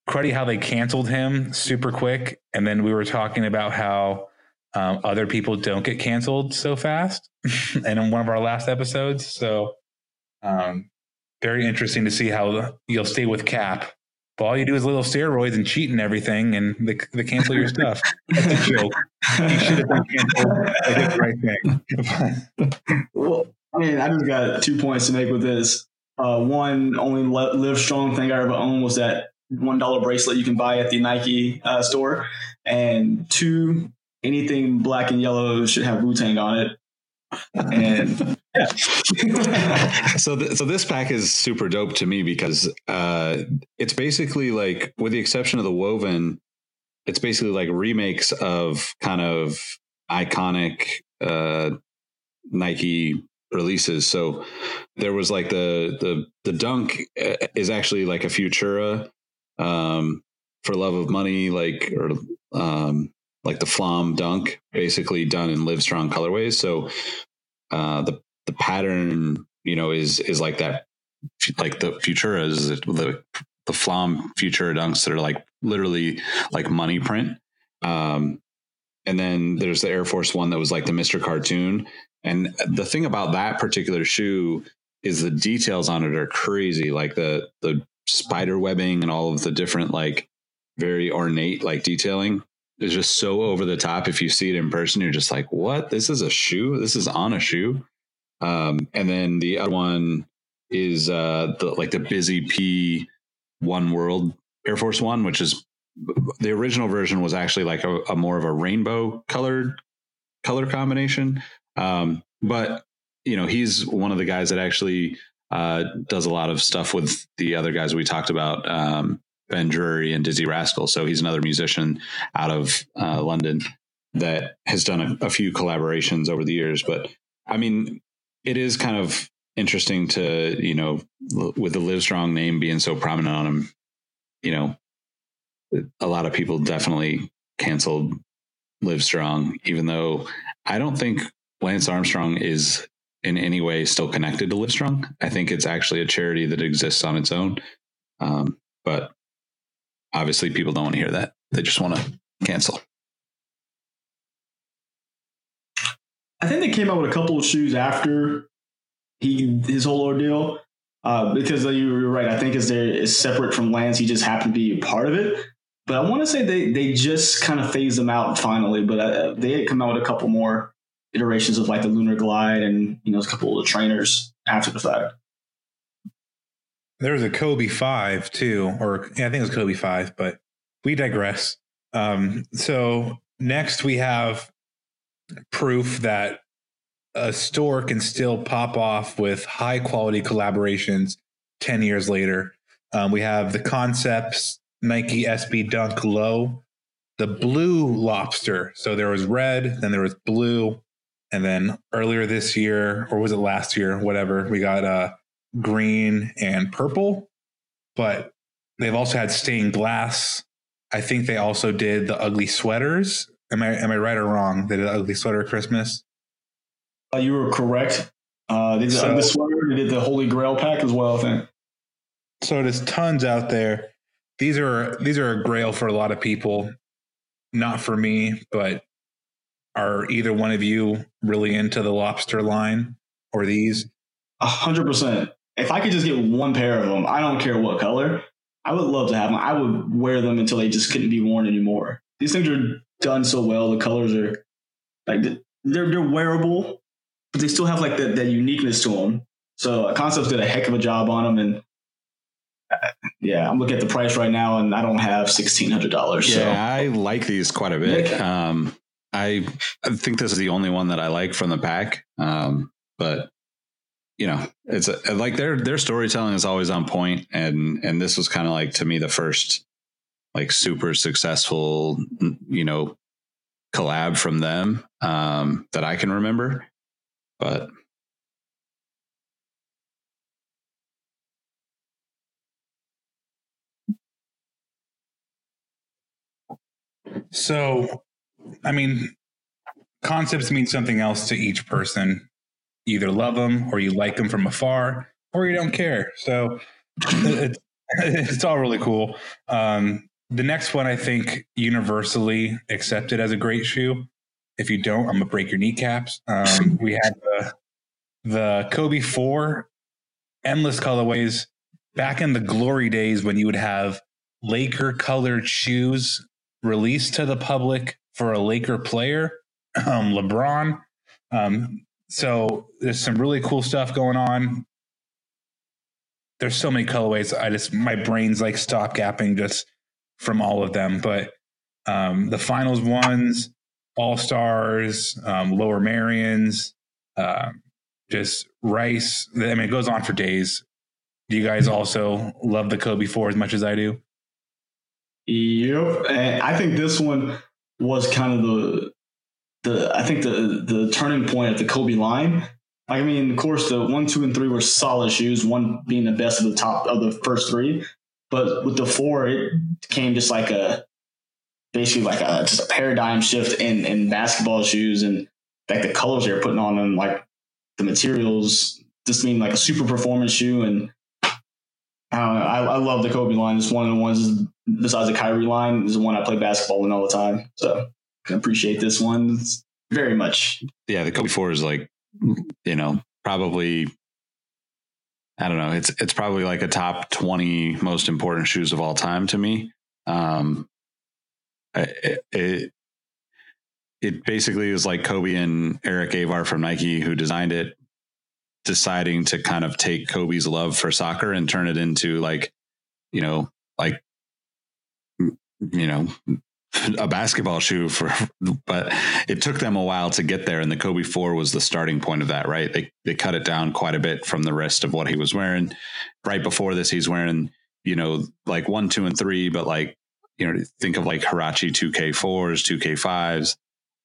cruddy how they canceled him super quick, and then we were talking about how um, other people don't get canceled so fast, and in one of our last episodes. So, um, very interesting to see how you'll stay with Cap but all you do is little steroids and cheat and everything, and they, they cancel your stuff. That's a joke. You should have been canceled. I the right thing. well, I mean, I just got two points to make with this. Uh, one, only live strong thing I ever owned was that one dollar bracelet you can buy at the Nike uh, store, and two, anything black and yellow should have Wu Tang on it. And so, th- so this pack is super dope to me because uh, it's basically like, with the exception of the woven, it's basically like remakes of kind of iconic uh, Nike releases. So there was like the the the dunk uh, is actually like a Futura um, for love of money, like or um, like the FLOM dunk, basically done in live strong colorways. So uh, the the pattern, you know, is is like that, like the Futuras, the the FLOM Futura dunks that are like literally like money print. Um, and then there's the Air Force One that was like the Mister Cartoon. And the thing about that particular shoe is the details on it are crazy, like the the spider webbing and all of the different like very ornate like detailing is just so over the top. If you see it in person, you're just like, what? This is a shoe? This is on a shoe? Um, and then the other one is uh, the like the Busy P One World Air Force One, which is the original version was actually like a, a more of a rainbow colored color combination. Um, but you know, he's one of the guys that actually uh, does a lot of stuff with the other guys we talked about, um, Ben Drury and Dizzee Rascal. So he's another musician out of uh, London that has done a, a, few collaborations over the years. But I mean, it is kind of interesting to you know with the Live Strong name being so prominent on him. You know, a lot of people definitely canceled Live Strong, even though I don't think Lance Armstrong is in any way still connected to Livestrong. I think it's actually a charity that exists on its own. Um, but obviously, people don't want to hear that. They just want to cancel. I think they came out with a couple of shoes after he his whole ordeal. Uh, because you were right, I think is there is separate from Lance. He just happened to be a part of it. But I want to say they they just kind of phased them out finally. But uh, they had come out with a couple more iterations of like the Lunar Glide and you know a couple of the trainers after the fact. There was a Kobe five too, or yeah, I think it was Kobe five, but we digress. Um, so next we have proof that a store can still pop off with high quality collaborations 10 years later. Um, we have the concepts Nike SB Dunk Low, the blue lobster. So there was red, then there was blue, and then earlier this year, or was it last year, whatever, we got uh, green and purple. But they've also had stained glass. I think they also did the ugly sweaters. Am I am I right or wrong? They did the ugly sweater Christmas. Uh, you were correct. Uh, they did So- the sweater. They did the Holy Grail pack as well. I think. So there's tons out there. These are these are a grail for a lot of people. Not for me, but are either one of you really into the lobster line or these? A hundred percent. If I could just get one pair of them, I don't care what color. I would love to have them. I would wear them until they just couldn't be worn anymore. These things are done so well. The colors are like they're they're wearable, but they still have like that that uniqueness to them. So Concepts did a heck of a job on them, and uh, yeah, I'm looking at the price right now, and I don't have sixteen hundred dollars. Yeah, So I like these quite a bit. Yeah. Um, I I think this is the only one that I like from the pack. Um, but you know, it's a, like their their storytelling is always on point, and and this was kind of like to me the first like super successful you know collab from them um, that I can remember. But So, I mean, concepts mean something else to each person. You either love them or you like them from afar or you don't care. So it's, it's all really cool. Um, the next one, I think, universally accepted as a great shoe. If you don't, I'm gonna break your kneecaps. Um, we had the the Kobe Four, endless colorways. Back in the glory days when you would have Laker colored shoes released to the public for a Laker player, um, LeBron. Um, so there's some really cool stuff going on. There's so many colorways. I just my brain's like stop gapping just from all of them. But um, the finals ones, all stars, um, Lower Merions, um, just Rice. I mean, it goes on for days. Do you guys also love the Kobe four as much as I do? Yep, and I think this one was kind of the the I think the the turning point of the Kobe line. I mean, of course, the one, two, and three were solid shoes. One being the best of the top of the first three, but with the four, it came just like a basically like a just a paradigm shift in in basketball shoes and like the colors they're putting on them, like the materials, just being like a super performance shoe and. I don't know. I, I love the Kobe line. It's one of the ones besides the Kyrie line is the one I play basketball in all the time. So appreciate this one very much. yeah, the Kobe Four is like you know probably I don't know. It's it's probably like a top twenty most important shoes of all time to me. Um, it, it it basically is like Kobe and Eric Avar from Nike who designed it, deciding to kind of take Kobe's love for soccer and turn it into like, you know, like you know a basketball shoe for but it took them a while to get there and the kobe 4 was the starting point of that right? They they cut it down quite a bit from the rest of what he was wearing. Right before this he's wearing you know like 1 2 and 3 but like you know think of like huarache 2k4s 2k5s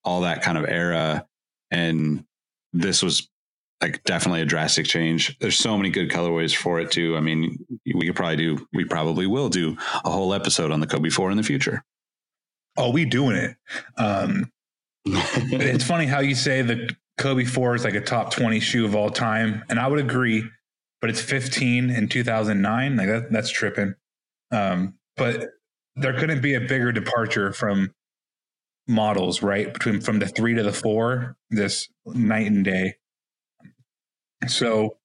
all that kind of era. And this was like definitely a drastic change. There's so many good colorways for it too. I mean we could probably do we probably will do a whole episode on the kobe 4 in the future Oh, we doing it. Um, it's funny how you say the Kobe 4 is like a top 20 shoe of all time. And I would agree, but it's 15 in 2009. Like that, that's tripping. Um, but there couldn't be a bigger departure from models, right? Between from the three to the four, this night and day. So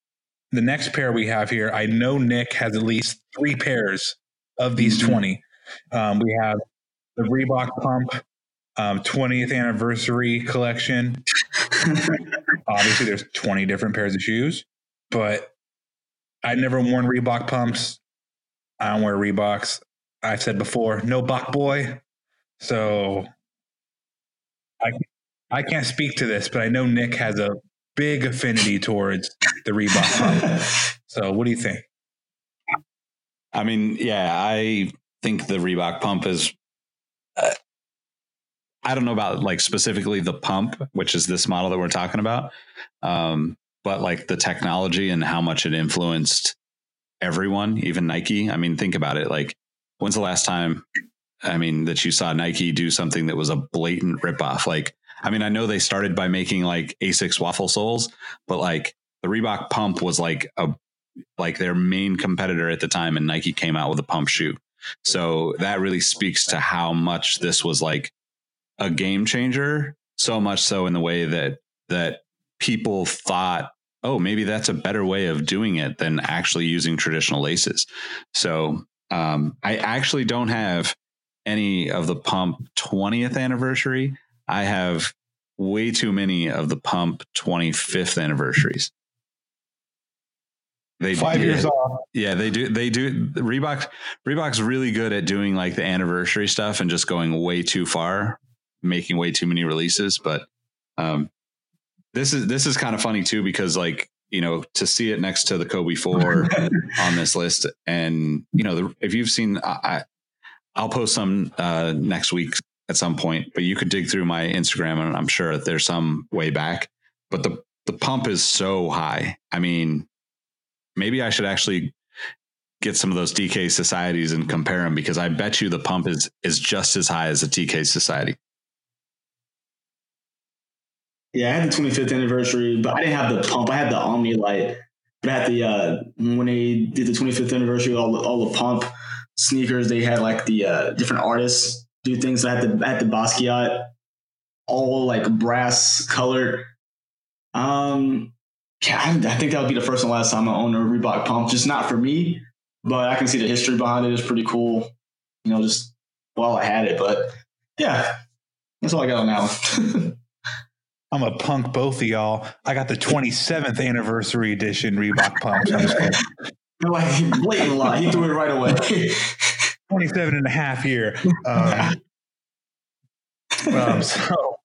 the next pair we have here, I know Nick has at least three pairs of these Mhm. 20. Um, we have the Reebok Pump um, 20th anniversary collection. Obviously, there's 20 different pairs of shoes, but I've never worn Reebok pumps. I don't wear Reeboks. I've said before, no Bach boy. So I I can't speak to this, but I know Nick has a big affinity towards the Reebok pump. So what do you think? I mean, yeah, I think the Reebok pump is. I don't know about like specifically the pump, which is this model that we're talking about, um, but like the technology and how much it influenced everyone, even Nike. I mean, think about it. Like, when's the last time? I mean, that you saw Nike do something that was a blatant ripoff? Like, I mean, I know they started by making like Asics waffle soles, but like the Reebok pump was like a like their main competitor at the time, and Nike came out with a pump shoe. So that really speaks to how much this was like a game changer. So much so in the way that that people thought, oh, maybe that's a better way of doing it than actually using traditional laces. So um, I actually don't have any of the pump 20th anniversary. I have way too many of the pump 25th anniversaries. They Five years off. yeah, they do. They do. Reebok. Reebok's really good at doing like the anniversary stuff and just going way too far, making way too many releases. But um, this is this is kind of funny too because like you know to see it next to the Kobe Four on this list, and you know the, if you've seen, I, I I'll post some uh, next week at some point. But you could dig through my Instagram, and I'm sure there's some way back. But the the pump is so high. I mean, maybe I should actually get some of those DK societies and compare them because I bet you the pump is is just as high as a TK society. Yeah, I had the 25th anniversary, but I didn't have the pump. I had the Omni Lite. But I had the uh, when they did the 25th anniversary, all the, all the pump sneakers, they had like the uh, different artists do things. I had the I had the Basquiat, all like brass colored. Um, I, I think that would be the first and last time I own a Reebok pump. Just not for me, but I can see the history behind it. It's pretty cool. You know, just while I had it, but yeah, that's all I got on that one. I'm a punk both of y'all. I got the 27th anniversary edition Reebok pumps. I'm just kidding. like blatant lie. He threw it right away. 27 and a half year. Um, um, so,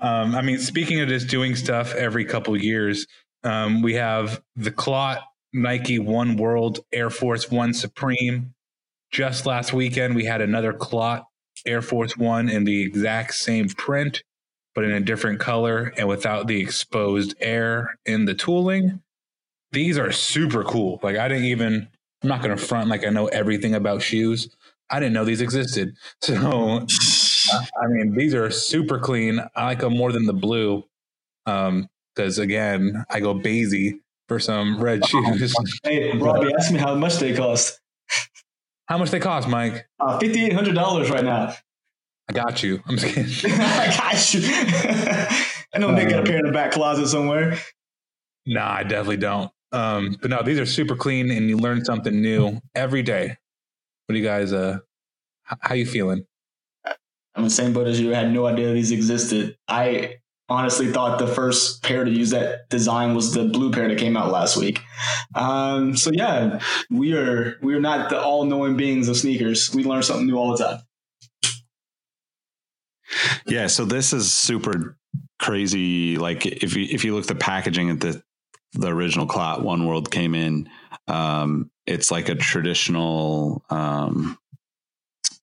um, I mean, speaking of just doing stuff every couple years, um, we have the Clot Nike One World Air Force One Supreme. Just last weekend, we had another Clot Air Force One in the exact same print, but in a different color and without the exposed air in the tooling. These are super cool. Like, I didn't even, I'm not going to front like I know everything about shoes. I didn't know these existed. So, I mean, these are super clean. I like them more than the blue. Um, because again, I go Basie for some red shoes. hey, Robbie, ask me how much they cost. How much they cost, Mike? Uh, Fifty eight hundred dollars right now. I got you. I'm just kidding. I got you. I know Nick got a pair in the back closet somewhere. nah, I definitely don't. Um, but no, these are super clean, and you learn something new every day. What do you guys? Uh, how you feeling? I'm the same boat as you. I had no idea these existed. I honestly thought the first pair to use that design was the blue pair that came out last week. Um, so yeah, we are we are not the all knowing beings of sneakers. We learn something new all the time. Yeah, so this is super crazy. Like if you if you look the packaging at the the original clot, One World came in. Um, it's like a traditional. Um,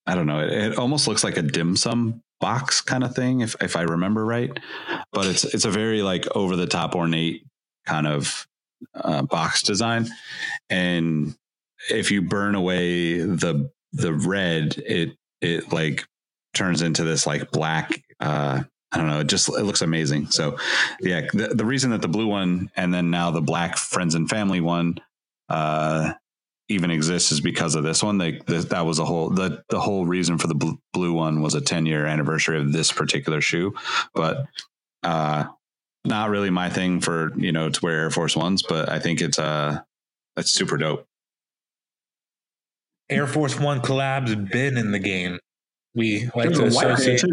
I don't know. It, it almost looks like a dim sum box kind of thing, if if I remember right. But it's it's a very like over the top ornate kind of uh, box design, and if you burn away the the red, it it like turns into this like black uh I don't know. It just it looks amazing. So, yeah, the, the reason that the blue one and then now the black friends and family one uh, even exists is because of this one. They the, that was a whole the the whole reason for the bl- blue one was a 10 year anniversary of this particular shoe, but uh, not really my thing for you know to wear Air Force ones. But I think it's uh it's super dope. Air Force One collabs been in the game. We like to a white pair, associate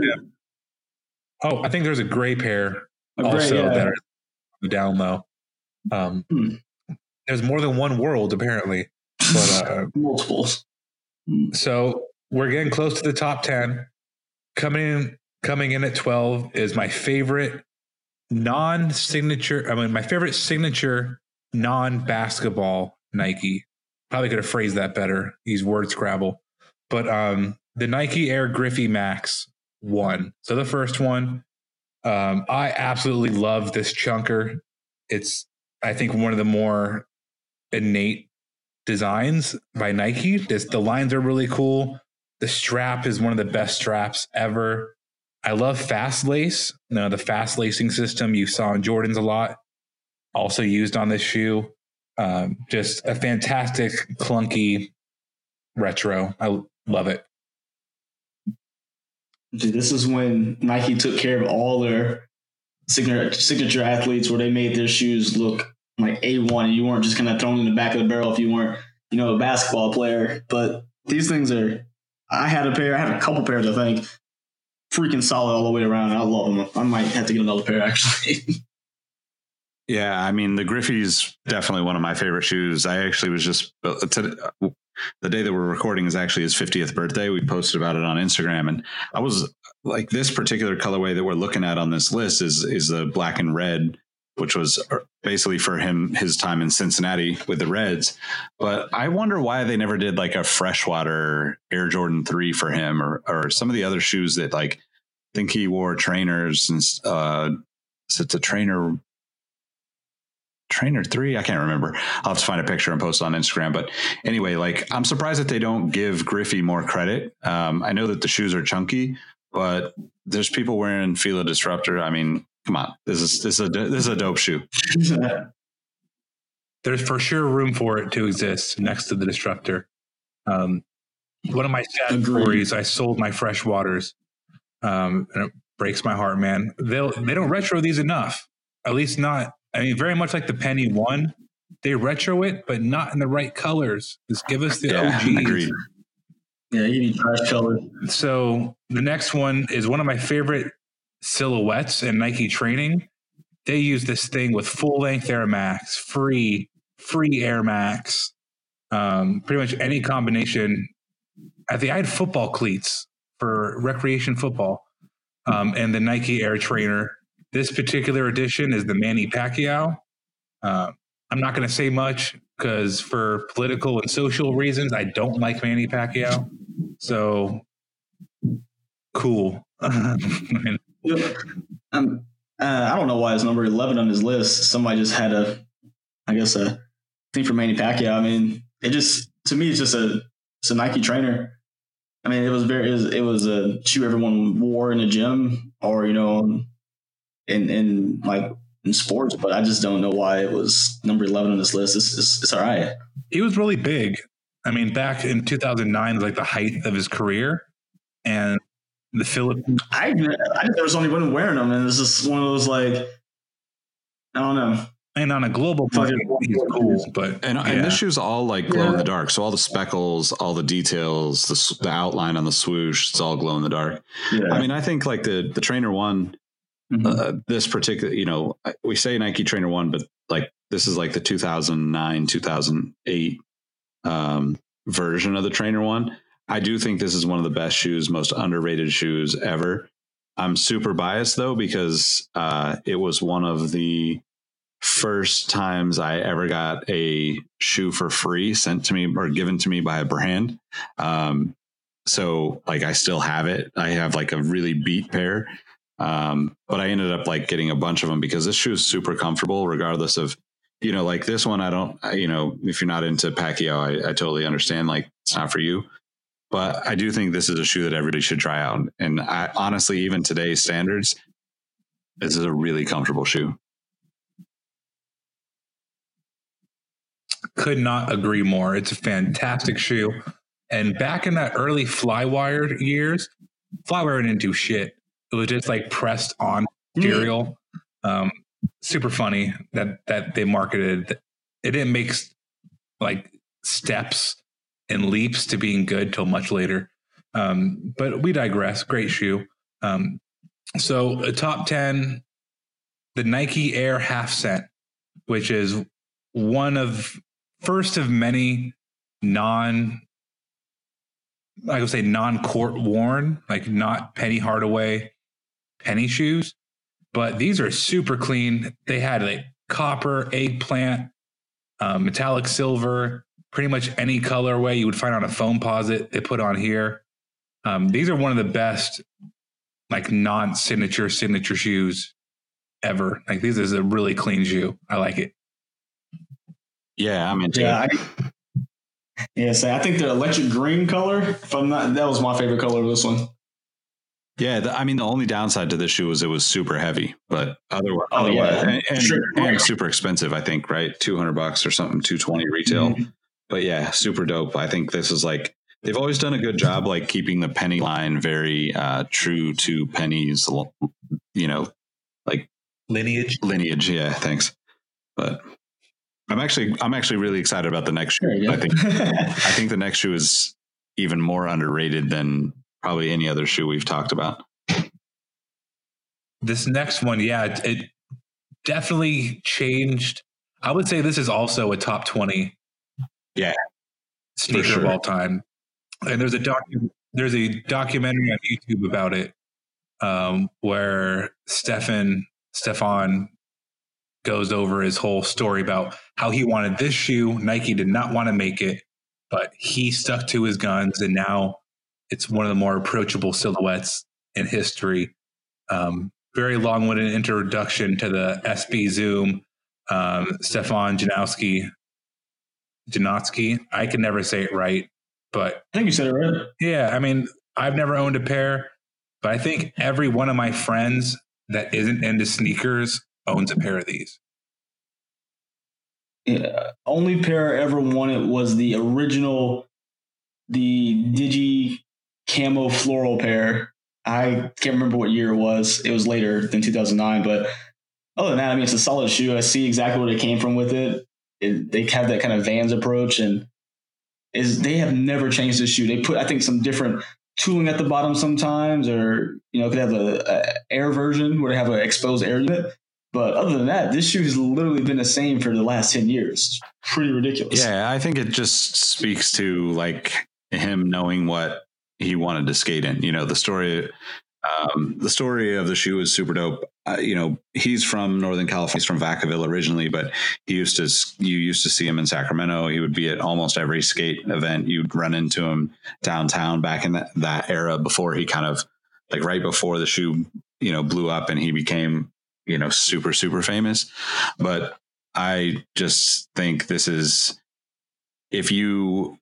Oh, I think there's a gray pair A gray, also yeah. that are down low. Um, Hmm. There's more than one world apparently, but uh, multiples. so we're getting close to the top ten. Coming in, coming in at twelve is my favorite non-signature. I mean, my favorite signature non-basketball Nike. Probably could have phrased that better. Use word scrabble, but um, the Nike Air Griffey Max one. So the first one, um, I absolutely love this chunker. It's I think one of the more innate designs by Nike. This, the lines are really cool. The strap is one of the best straps ever. I love fast lace. No, the fast lacing system you saw in Jordans a lot, also used on this shoe. Um, just a fantastic clunky retro. I love it. Dude, this is when Nike took care of all their signature signature athletes, where they made their shoes look like a one, and you weren't just kind of thrown in the back of the barrel if you weren't, you know, a basketball player. But these things are. I had a pair. I had a couple pairs. I think. Freaking solid all the way around. I love them. I might have to get another pair actually. Yeah, I mean the Griffey's definitely one of my favorite shoes. I actually was just uh, today, the day that we're recording is actually his 50th birthday. We posted about it on Instagram, and I was like, this particular colorway that we're looking at on this list is is the black and red, which was uh, basically for him his time in Cincinnati with the Reds. But I wonder why they never did like a freshwater Air Jordan three for him, or or some of the other shoes that like I think he wore trainers and uh, is it the trainer trainer three? I can't remember. I'll have to find a picture and post on instagram. But anyway like i'm surprised that they don't give griffey more credit. Um, i know that the shoes are chunky but there's people wearing fila disruptor. I mean come on this is this is a this is a dope shoe there's for sure room for it to exist next to the Disruptor. Um, one of my sad Agreed. stories, I sold my fresh waters. Um, and it breaks my heart, man. They'll they don't retro these enough. At least not. I mean, very much like the Penny One, they retro it, but not in the right colors. Just give us the yeah OGs. agreed yeah, you need trash color. So the next one is one of my favorite silhouettes in Nike training. They use this thing with full length Air Max, free, free Air Max, um, pretty much any combination. I think I had football cleats for recreation football, um, and the Nike Air Trainer. This particular edition is the Manny Pacquiao. Uh, I'm not going to say much because for political and social reasons, I don't like Manny Pacquiao. So cool. Um, uh, I don't know why it's number eleven on his list. Somebody just had a, I guess a thing for Manny Pacquiao. I mean, it just to me it's just a it's a Nike trainer. I mean, it was very it was, it was a shoe everyone wore in the gym or you know, in in like in sports. But I just don't know why it was number eleven on this list. It's it's, it's all right. he was really big. I mean, back in 2009 was like the height of his career, and the Philippines. I I just never saw anyone wearing them, and this is one of those like I don't know. And on a global market, he's cool, but and, yeah. and this shoe's all like glow in the dark so all the speckles all the details the, the outline on the swoosh it's all glow in the dark Yeah. i mean i think like the the trainer one Mhm. uh, this particular, you know, we say Nike Trainer One, but like this is like the 2009, 2008 um, version of the Trainer One. I do think this is one of the best shoes, most underrated shoes ever. I'm super biased though because uh, it was one of the first times I ever got a shoe for free sent to me or given to me by a brand. Um, so like I still have it. I have like a really beat pair. Um, but I ended up like getting a bunch of them because this shoe is super comfortable, regardless of, you know, like this one. I don't, you know, if you're not into Pacquiao, I, I totally understand. Like it's not for you, but I do think this is a shoe that everybody should try out. And I honestly, even today's standards, This is a really comfortable shoe. Could not agree more. It's a fantastic shoe. And back in that early Flywire years, Flywire didn't do shit. It was just like pressed on material. Um, super funny that that they marketed. It didn't make like steps and leaps to being good till much later. Um, but we digress. Great shoe. Um, so a top ten, the Nike Air Half Cent, which is one of first of many non I would say non-court worn, like not Penny Hardaway penny shoes, but these are super clean. They had like copper, eggplant, uh, metallic silver, pretty much any colorway you would find on a foam Foamposite. They put on here. Um, these are one of the best, like non-signature signature shoes ever. Like these is a really clean shoe. I like it. Yeah, I'm into Yeah, it. I, yeah. So I think the electric green color. If I'm not, that was my favorite color of this one. Yeah, the, I mean the only downside to this shoe was it was super heavy, but otherwise, Oh, yeah. otherwise- and, and, Sure. and super expensive. I think right, two hundred bucks or something, two twenty retail. Mhm. But yeah, super dope. I think this is like they've always done a good job, like keeping the penny line very uh, true to pennies. You know, like Lineage. lineage. Yeah, thanks. But I'm actually I'm actually really excited about the next shoe. I think I think the next shoe is even more underrated than probably any other shoe we've talked about. This next one, yeah, it, it definitely changed. I would say this is also a top 20 Yeah, sneaker sure. of all time. And there's a docu- there's a documentary on YouTube about it um, where Stefan Stefan goes over his whole story about how he wanted this shoe. Nike did not want to make it, but he stuck to his guns, and now it's one of the more approachable silhouettes in history. Um, very long-winded introduction to the SB Zoom. Um, Stefan Janowski, Janotsky. I can never say it right, but I think you said it right. yeah, I mean, I've never owned a pair, but I think every one of my friends that isn't into sneakers owns a pair of these. Yeah, only pair I ever wanted was the original, the Digi camo floral pair. I can't remember what year it was. It was later than 2009, but other than that, I mean, it's a solid shoe. I see exactly where it came from with it. It they have that kind of Vans approach, and is they have never changed the shoe. They put, I think, some different tooling at the bottom sometimes, or you know, could have a, a air version where they have an exposed air unit. But other than that, this shoe has literally been the same for the last 10 years. It's pretty ridiculous. Yeah, I think it just speaks to like him knowing what he wanted to skate in. You know, the story, um, the story of the shoe is super dope. Uh, you know, he's from Northern California. He's from Vacaville originally, but he used to. You used to see him in Sacramento. He would be at almost every skate event. You'd run into him downtown back in that, that era before he kind of like right before the shoe, you know, blew up and he became you know super super famous. But I just think this is if you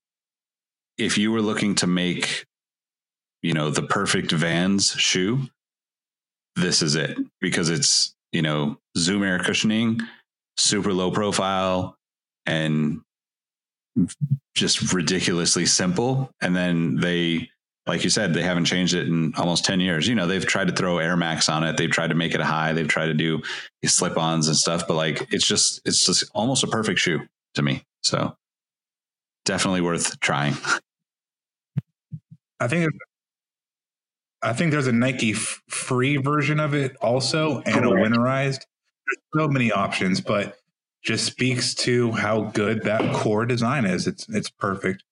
if you were looking to make you know the perfect Vans shoe, this is it because it's you know zoom air cushioning, super low profile, and just ridiculously simple. And then they, like you said, they haven't changed it in almost 10 years. You know, they've tried to throw Air Max on it. They've tried to make it high. They've tried to do slip ons and stuff, but like it's just, it's just almost a perfect shoe to me. So definitely worth trying. I think I think there's a Nike f- free version of it also and a winterized. There's so many options, but just speaks to how good that core design is. It's it's perfect.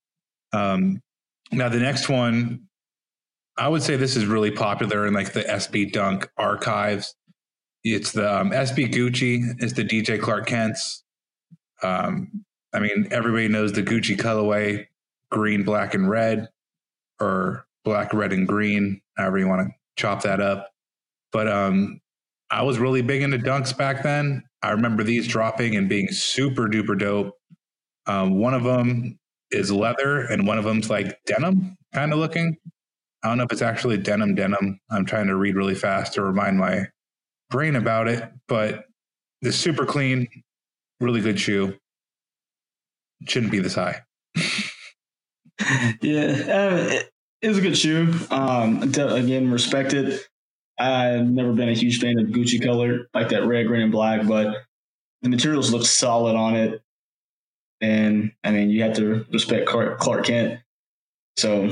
Um, now the next one, I would say this is really popular in like the SB Dunk archives. It's the um, SB Gucci. It's the DJ Clark Kent's. Um, I mean, everybody knows the Gucci colorway, green, black, and red, or black, red, and green, however you want to chop that up. But um, I was really big into dunks back then. I remember these dropping and being super duper dope. Um, one of them is leather, and one of them's like denim kind of looking. I don't know if it's actually denim denim. I'm trying to read really fast to remind my brain about it, but the super clean, really good shoe. Shouldn't be this high. yeah, uh, it, was a good shoe. Um, to- again, respect it. I've never been a huge fan of Gucci color like that red, green, and black, but the materials look solid on it. And I mean, you have to respect Clark, Clark Kent. So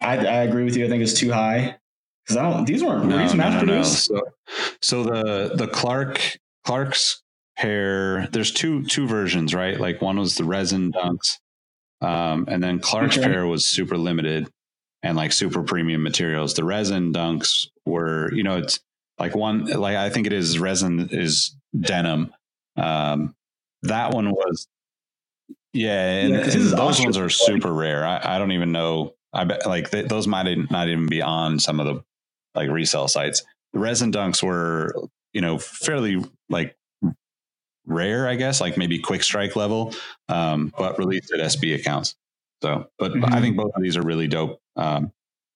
I, I agree with you. I think it's too high because I don't. These weren't No, these mass no, no. produced. So, so the the Clark Clark's pair. There's two two versions, right? Like one was the resin dunks, um, and then Clark's Okay. pair was super limited and like super premium materials. The resin dunks were, you know, it's like one like I think it is resin is denim. Um, that one was, yeah, and, Yeah, and those ones are super rare. I, I don't even know. I bet like th- those might not even be on some of the like resale sites. The resin dunks were, you know, fairly like rare, I guess, like maybe quick strike level, um, but released at SB accounts. So, but Mhm. I think both of these are really dope. Um,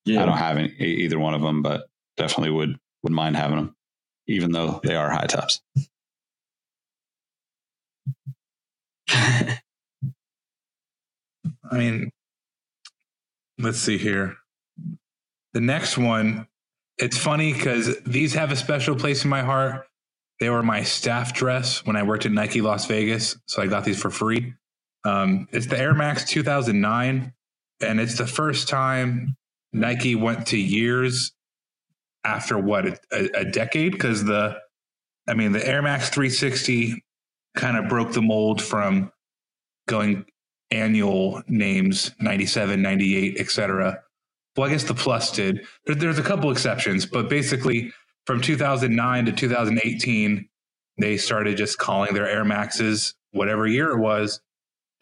I don't have any, either one of them, but definitely would would mind having them, even though they are high tops. I mean, let's see here. The next one, it's funny because these have a special place in my heart. They were my staff dress when I worked at Nike Las Vegas. So I got these for free. Um, it's the Air Max 2009. And it's the first time Nike went to years after what, a, a decade? Because the, I mean, the Air Max 360 kind of broke the mold from going annual names 97 98 etc well i guess the plus did there, there's a couple exceptions but basically from 2009 to 2018 they started just calling their air maxes whatever year it was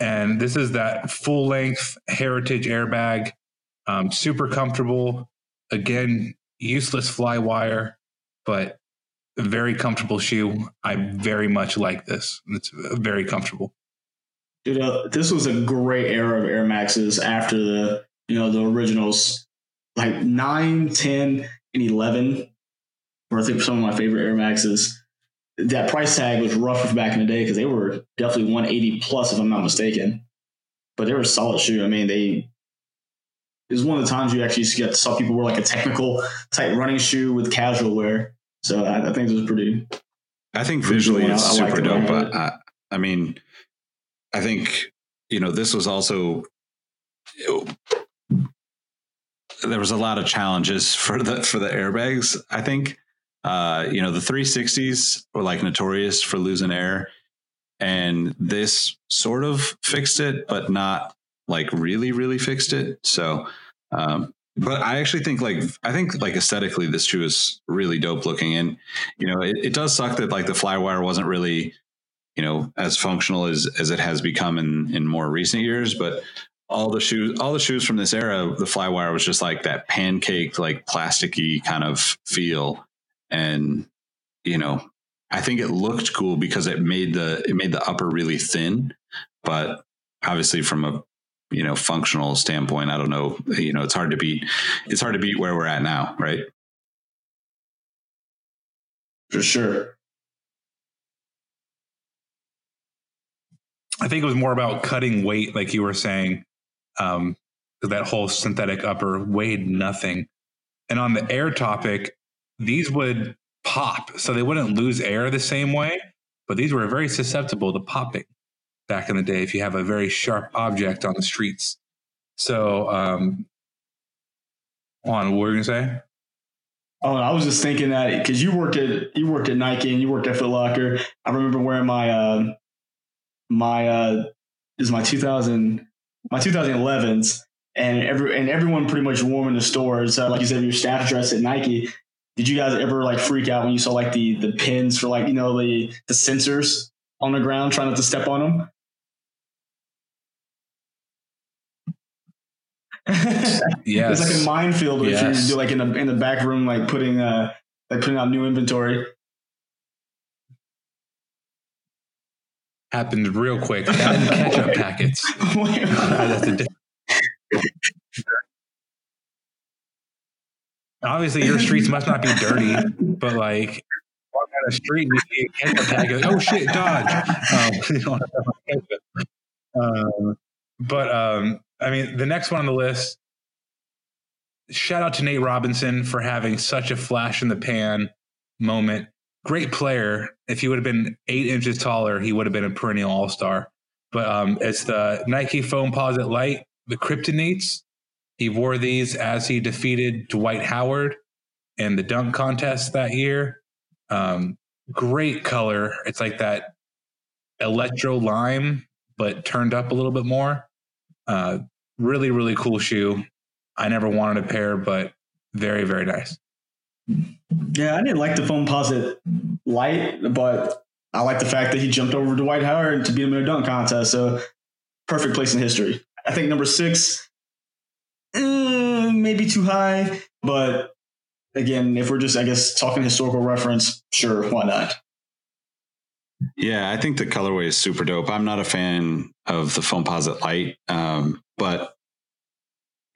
and this is that full length heritage airbag um, super comfortable again useless fly wire but a very comfortable shoe i very much like this it's very comfortable Dude, uh, this was a great era of Air Maxes after the you know the originals, like 9, 10, and eleven. Were I think some of my favorite Air Maxes. That price tag was rough back in the day because they were definitely one eighty plus if I'm not mistaken. But they were a solid shoe. I mean, they. It was one of the times you actually get saw people wear like a technical type running shoe with casual wear. So I, I think this was pretty. I think visually it's I- I super it. dope. But I, I mean, I think you know this was also there was a lot of challenges for the for the airbags. I think uh, you know the 360s were like notorious for losing air, and this sort of fixed it, but not like really really fixed it. So. Um, but I actually think like I think like aesthetically this shoe is really dope looking and you know it, it does suck that like the flywire wasn't really you know as functional as as it has become in in more recent years but all the shoes all the shoes from this era the flywire was just like that pancake like plasticky kind of feel and you know i think it looked cool because it made the it made the upper really thin but obviously from a you know functional standpoint i don't know you know it's hard to beat it's hard to beat where we're at now right For sure. I think it was more about cutting weight, like you were saying. Um, 'cause that whole synthetic upper weighed nothing. And on the air topic, these would pop, so they wouldn't lose air the same way. But these were very susceptible to popping back in the day if you have a very sharp object on the streets. So, um, on what were you gonna say? Oh, I was just thinking that because you worked at you worked at Nike and you worked at Foot Locker. I remember wearing my uh, my uh, is my 2000 my 2011s, and every and everyone pretty much wore them in the stores. So, like you said, your staff dress at Nike. Did you guys ever like freak out when you saw like the the pins for like you know the the sensors on the ground, trying not to step on them? Yes. It's like a minefield if Yes. you do like in the in the back room, like putting uh like putting out new inventory. happened real quick. Ketchup packets. Wait, That's a di- Obviously, your streets must not be dirty, but like walk down the street and you see a ketchup tag, oh shit, dodge. Um. Um, but um, I mean, the next one on the list. Shout out to Nate Robinson for having such a flash in the pan moment. Great player. If he would have been eight inches taller, he would have been a perennial all star. But um, it's the Nike foam Foamposite Light, the Kryptonites. He wore these as he defeated Dwight Howard in the dunk contest that year. Um, great color. It's like that electro lime, but turned up a little bit more. Uh, really, really cool shoe. I never wanted a pair, but very, very nice. Yeah, I didn't like the foam Foamposite light, but I like the fact that he jumped over Dwight Howard to beat him in a dunk contest. So perfect place in history. I think number six, maybe too high, but again, if we're just, I guess, talking historical reference, sure, why not? Yeah, I think the colorway is super dope. I'm not a fan of the Foamposite Light, um, but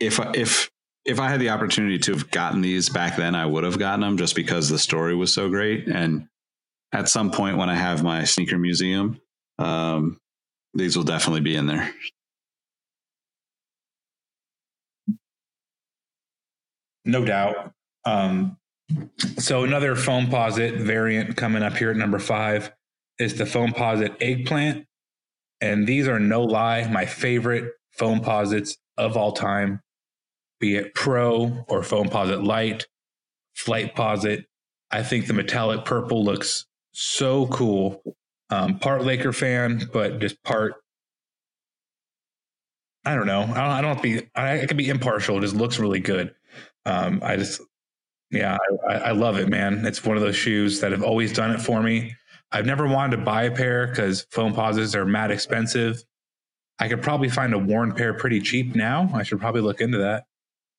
if if if I had the opportunity to have gotten these back then, I would have gotten them just because the story was so great. And at some point, when I have my sneaker museum, um, these will definitely be in there. No doubt. Um, so another foam Foamposite variant coming up here at number five is the foam Foamposite eggplant. And these are no lie, my favorite foam Foamposites of all time, be it Pro or foam Foamposite Light, flight Flightposite. I think the metallic purple looks so cool. Um, part Laker fan, but just part. I don't know. I don't, I don't be. I, I can be impartial. It just looks really good. Um, I just, yeah, I, I love it, man. It's one of those shoes that have always done it for me. I've never wanted to buy a pair because Foamposites are mad expensive. I could probably find a worn pair pretty cheap now. I should probably look into that.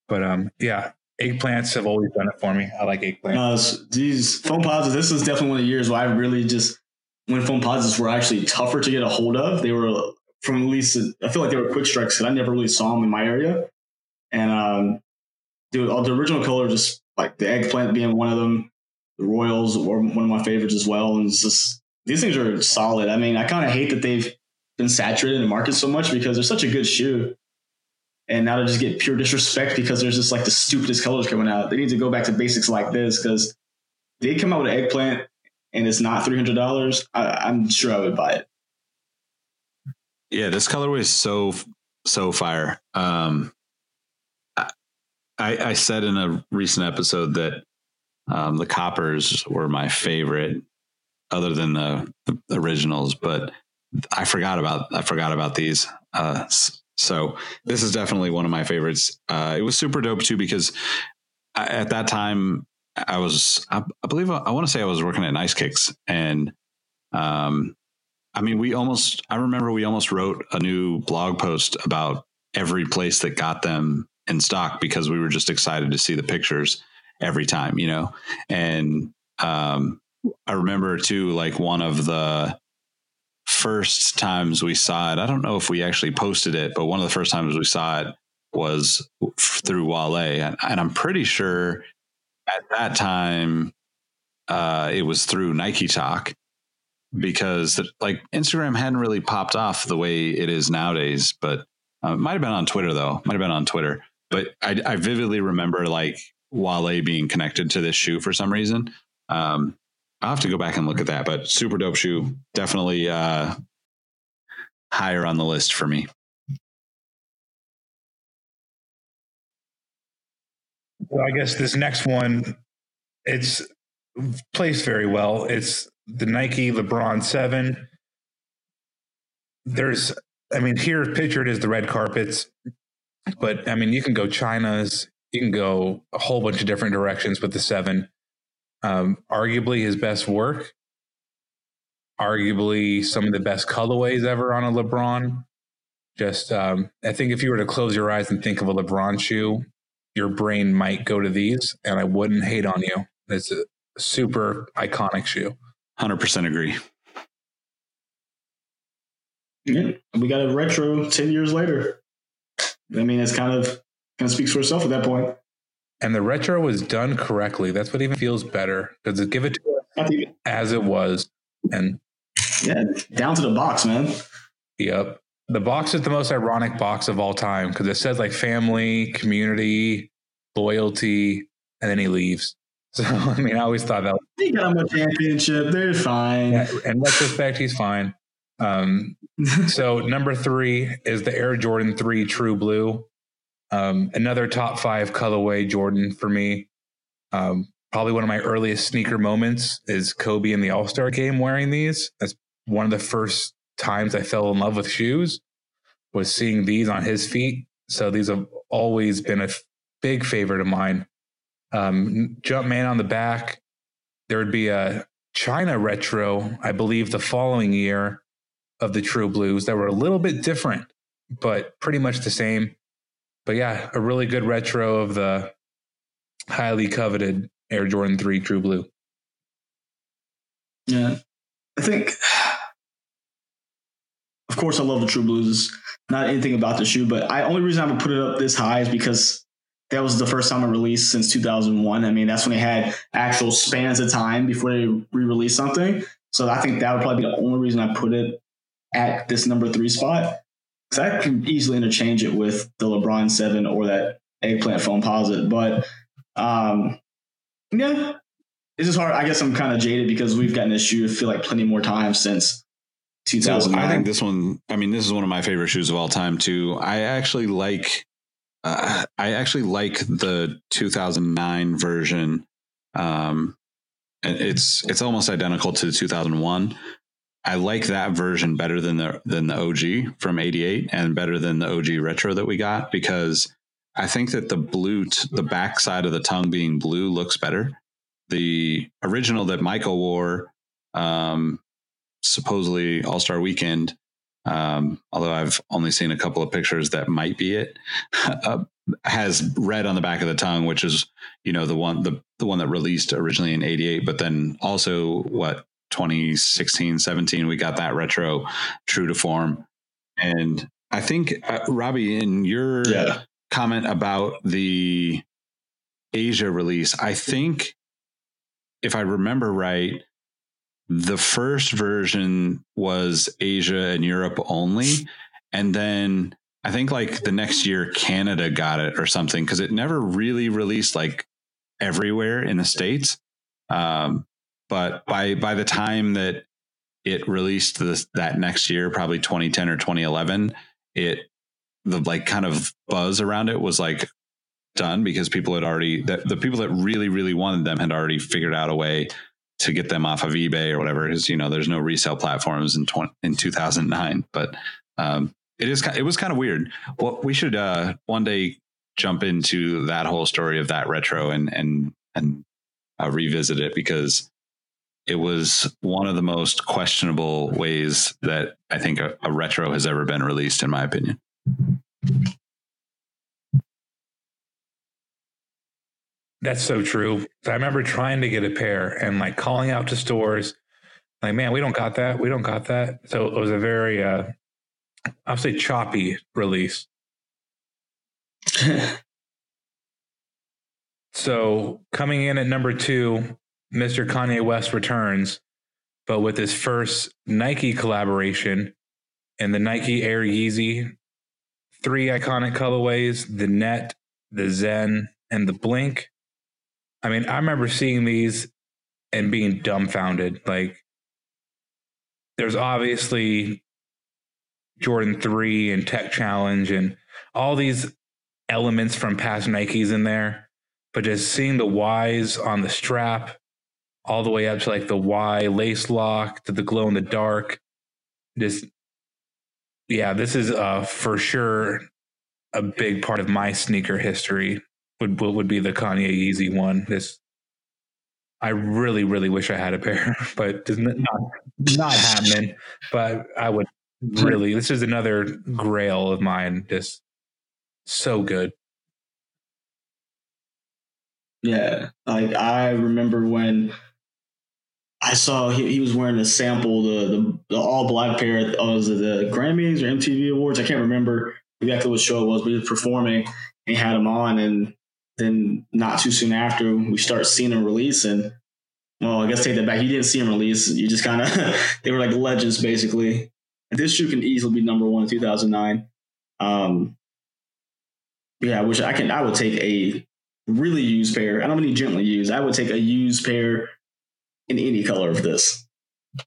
But um, yeah, eggplants have always done it for me. I like eggplants. Uh, these Foamposites, this is definitely one of the years where I really just, when Foamposites were actually tougher to get a hold of, they were from at least, I feel like they were quick strikes because I never really saw them in my area. And um, dude, the original color, just like the eggplant being one of them, the Royals were one of my favorites as well. And just, these things are solid. I mean, I kind of hate that they've been saturated in the market so much because they're such a good shoe. And now to just get pure disrespect because there's just like the stupidest colors coming out. They need to go back to basics like this because they come out with an eggplant and it's not three hundred dollars. I'm sure I would buy it. Yeah, this colorway is so so fire. Um, I said in a recent episode that um, the coppers were my favorite, other than the, the originals, but I forgot about I forgot about these. Uh, so this is definitely one of my favorites. Uh, it was super dope too because I, at that time I was I, I believe I, I want to say I was working at Nice Kicks and um I mean we almost I remember we almost wrote a new blog post about every place that got them in stock because we were just excited to see the pictures every time, you know. And um I remember too like one of the first times we saw it, I don't know if we actually posted it, but one of the first times we saw it was through Wale. And, and I'm pretty sure at that time uh, it was through Nike Talk because like Instagram hadn't really popped off the way it is nowadays, but uh, it might have been on Twitter though. Might have been on Twitter, but I, I vividly remember like Wale being connected to this shoe for some reason. Um, I'll have to go back and look at that, but super dope shoe. Definitely uh, higher on the list for me. Well, I guess this next one, it's placed very well. It's the Nike LeBron 7. There's, I mean, here pictured is the red carpets, but I mean, you can go China's, you can go a whole bunch of different directions with the 7 um, arguably his best work, arguably some of the best colorways ever on a LeBron. Just, um, I think if you were to close your eyes and think of a LeBron shoe, your brain might go to these, and I wouldn't hate on you. It's a super iconic shoe. 100% agree. Yeah, we got a retro 10 years later. I mean, it's kind of kind of speaks for itself at that point. and the retro was done correctly. That's what even feels better because give it to us I think, as it was. And yeah, down to the box, man. yep, the box is the most ironic box of all time because it says like family, community, loyalty, and then he leaves. So I mean, I always thought that. He got him a championship. They're fine. Yeah, in retrospect, he's fine. Um, so number three is the Air Jordan Three True Blue. Um, another top five colorway Jordan for me. Um, probably one of my earliest sneaker moments is Kobe in the All Star game wearing these. That's one of the first times I fell in love with shoes. Was seeing these on his feet. So these have always been a f- big favorite of mine. Um, Jumpman on the back. There would be a China retro, I believe, the following year of the True Blues that were a little bit different, but pretty much the same. But yeah, a really good retro of the highly coveted Air Jordan 3 True Blue. Yeah. I think, of course, I love the True Blues. Not anything about the shoe, but I only reason I would put it up this high is because that was the first time it released since 2001. I mean, that's when they had actual spans of time before they re-released something. So I think that would probably be the only reason I put it at this number three spot. Because I can easily interchange it with the LeBron Seven or that eggplant Foamposite. But um, yeah, it's just hard. I guess I'm kind of jaded because we've gotten this shoe. I feel like plenty more times since So 2009. I think this one. I mean, this is one of my favorite shoes of all time too. I actually like. Uh, I actually like the 2009 version. Um, and it's it's almost identical to the 2001. I like that version better than the than the OG from '88, and better than the OG retro that we got because I think that the blue, t- the back side of the tongue being blue, looks better. The original that Michael wore, um, supposedly All Star Weekend, um, although I've only seen a couple of pictures that might be it, uh, has red on the back of the tongue, which is you know the one the the one that released originally in '88, but then also what 2016, 17 we got that retro true to form, and I think uh, Robbie, in your yeah. comment about the Asia release, I think if I remember right, the first version was Asia and Europe only. And then I think like the next year, Canada got it or something because it never really released like everywhere in the States. Um, but by by the time that it released this, that next year, probably 2010 or 2011, it the like kind of buzz around it was like done because people had already that the people that really really wanted them had already figured out a way to get them off of eBay or whatever because you know there's no resale platforms in 20, in 2009 but um it is it was kind of weird. Well we should uh one day jump into that whole story of that retro and and and uh, revisit it because it was one of the most questionable ways that I think a, a retro has ever been released in my opinion That's so true. I remember trying to get a pair and like calling out to stores, like, man, we don't got that. We don't got that. So it was a very, uh, I'll say choppy release. So coming in at number two, Mr. Kanye West returns, but with his first Nike collaboration and the Nike Air Yeezy. Three iconic colorways the Net, the Zen, and the Blink. I mean, I remember seeing these and being dumbfounded. Like, there's obviously Jordan 3 and Tech Challenge and all these elements from past Nikes in there, but just seeing the Ys on the strap all the way up to like the Y lace lock to the glow in the dark. Just, yeah, this is uh, for sure a big part of my sneaker history would would be the Kanye Yeezy one. This I really, really wish I had a pair, but it's not not happening. But I would really. This is another grail of mine. Just so good. Yeah, like I remember when I saw he, he was wearing a sample the the, the all black pair. Oh, was the Grammys or MTV Awards? I can't remember exactly what show it was, but he was performing. And he had him on, and then not too soon after, we start seeing them release. And well, I guess take that back. You didn't see them release. You just kind of they were like legends basically. This shoe can easily be number one in 2009. Um, yeah, which I can. I would take a really used pair. I don't mean gently used. I would take a used pair in any color of this.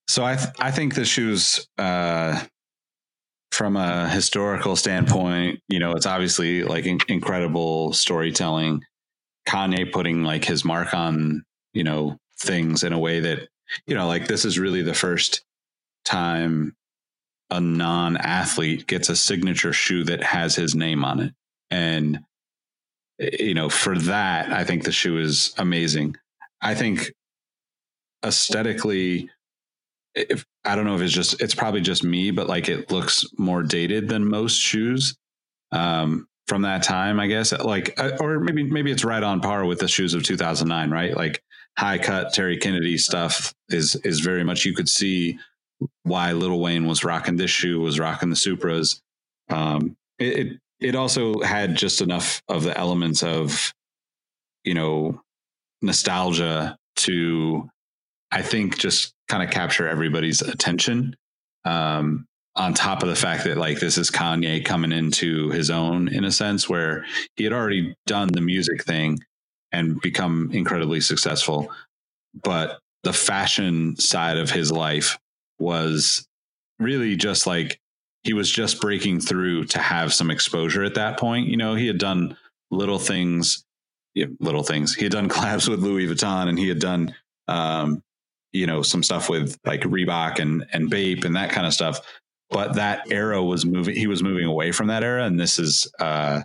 So I th- I think the shoes, uh, from a historical standpoint, you know, it's obviously like in- incredible storytelling. Kanye putting like his mark on you know things in a way that you know like this is really the first time a non-athlete gets a signature shoe that has his name on it and you know for that i think the shoe is amazing i think aesthetically if i don't know if it's just it's probably just me but like it looks more dated than most shoes um from that time i guess like uh, or maybe maybe it's right on par with the shoes of 2009 right like high cut terry kennedy stuff is is very much you could see why Lil Wayne was rocking this shoe, was rocking the Supras. Um, it, it, it also had just enough of the elements of, you know, nostalgia to, I think, just kind of capture everybody's attention. Um, on top of the fact that like this is Kanye coming into his own in a sense where he had already done the music thing and become incredibly successful, but the fashion side of his life was really just like he was just breaking through to have some exposure at that point. You know, he had done little things, little things. He had done collabs with Louis Vuitton and he had done, um, you know, some stuff with like Reebok and, and Bape and that kind of stuff. But that era was moving, he was moving away from that era. And this is, uh,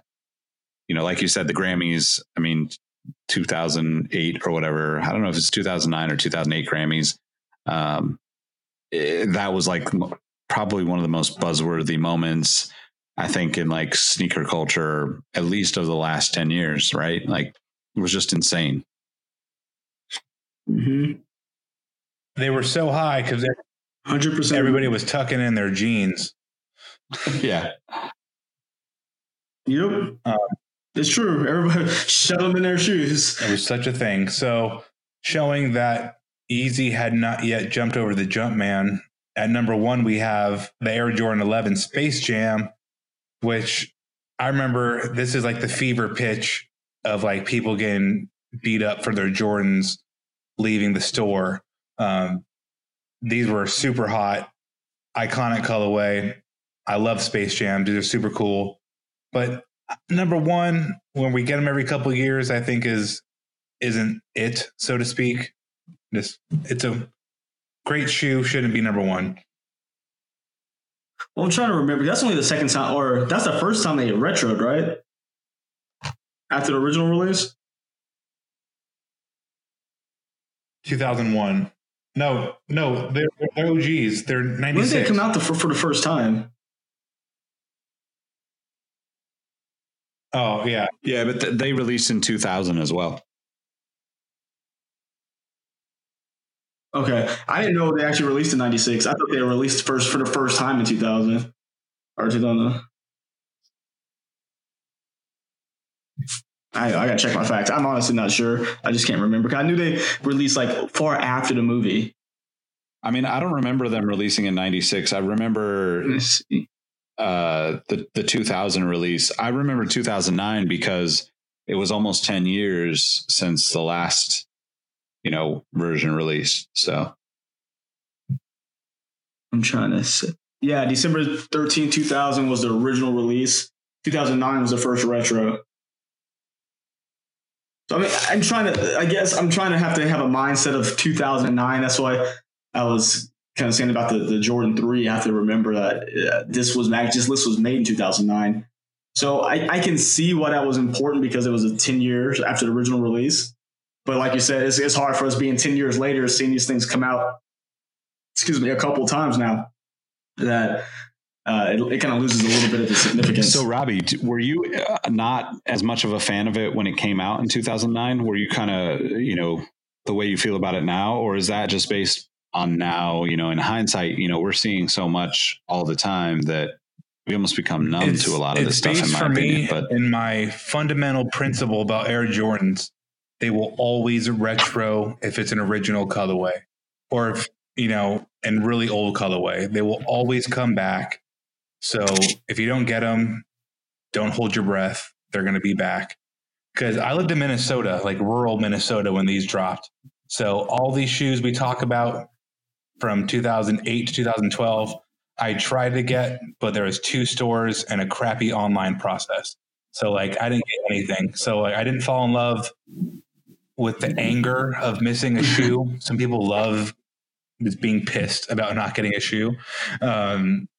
you know, like you said, the Grammys, I mean, 2008 or whatever. I don't know if it's 2009 or 2008 Grammys. Um, it, eh, that was like probably one of the most buzzworthy moments I think in like sneaker culture, at least of the last 10 years, right? Like it was just insane. Mm-hmm. They were so high because 100%. everybody was tucking in their jeans. yeah. Yep. Um, it's true. Everybody shut them in their shoes. It was such a thing. So showing that Yeezy had not yet jumped over the jump man. At number one, we have the Air Jordan 11 Space Jam, which I remember this is like the fever pitch of like people getting beat up for their Jordans leaving the store. Um, these were super hot, iconic colorway. I love Space Jam. These are super cool. But number one, when we get them every couple years, I think is isn't it, so to speak. This it's a great shoe. Shouldn't be number one. Well, I'm trying to remember. That's only the second time, or that's the first time they retroed, right? After the original release. 2001. No, no, they're, they're OGs. They're 96. When did they come out the, for, for the first time? Oh, yeah. Yeah, but th- they released in 2000 as well. Okay, I didn't know they actually released in '96. I thought they were released first for the first time in 2000 or 2000. I, I gotta check my facts. I'm honestly not sure. I just can't remember. I knew they released like far after the movie. I mean, I don't remember them releasing in '96. I remember uh, the the 2000 release. I remember 2009 because it was almost 10 years since the last you know version released. So I'm trying to. See. Yeah, December 13, 2000 was the original release. 2009 was the first retro. So I mean, I'm trying to. I guess I'm trying to have to have a mindset of 2009. That's why I was kind of saying about the, the Jordan 3. I have to remember that uh, this was this list was made in 2009. So I, I can see why that was important because it was a 10 years after the original release. But like you said, it's, it's hard for us being 10 years later, seeing these things come out, excuse me, a couple times now that uh, it, it kind of loses a little bit of the significance. So, Robbie, were you uh, not as much of a fan of it when it came out in 2009? Were you kind of, you know, the way you feel about it now? Or is that just based on now, you know, in hindsight, you know, we're seeing so much all the time that we almost become numb It's- to a lot of this stuff in based my for opinion. me But in my fundamental principle about Air Jordans, they will always retro if it's an original colorway, or if you know, and really old colorway. They will always come back. So if you don't get them, don't hold your breath. They're going to be back. Because I lived in Minnesota, like rural Minnesota, when these dropped. So all these shoes we talk about from 2008 to 2012, I tried to get, but there was two stores and a crappy online process. So like I didn't get anything. So like, I didn't fall in love with the anger of missing a shoe. Some people love just being pissed about not getting a shoe. Um,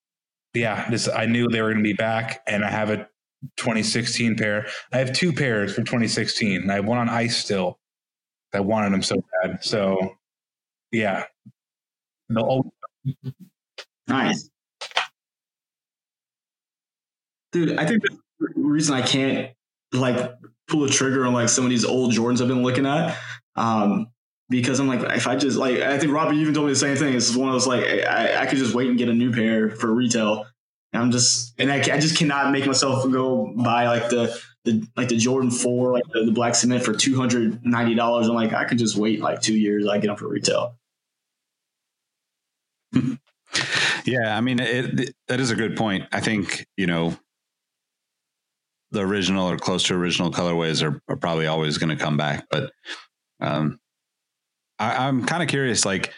yeah, this I knew they were going to be back, and I have a 2016 pair. I have two pairs for 2016. I have one on ice still. I wanted them so bad. So yeah, they'll always Nice. Dude, I think the reason I can't like pull a trigger on like some of these old Jordans I've been looking at, um, because I'm like, if I just like, I think Robbie even told me the same thing. It's one of those like, I, I could just wait and get a new pair for retail. And I'm just, and I, I just cannot make myself go buy like the, the like the Jordan Four, like the, the black cement for two hundred ninety dollars. I'm like, I could just wait like two years. I get them for retail. Yeah, I mean, it, it, that is a good point. I think you know the original or close to original colorways are, are probably always going to come back. But um, I, I'm kind of curious. Like,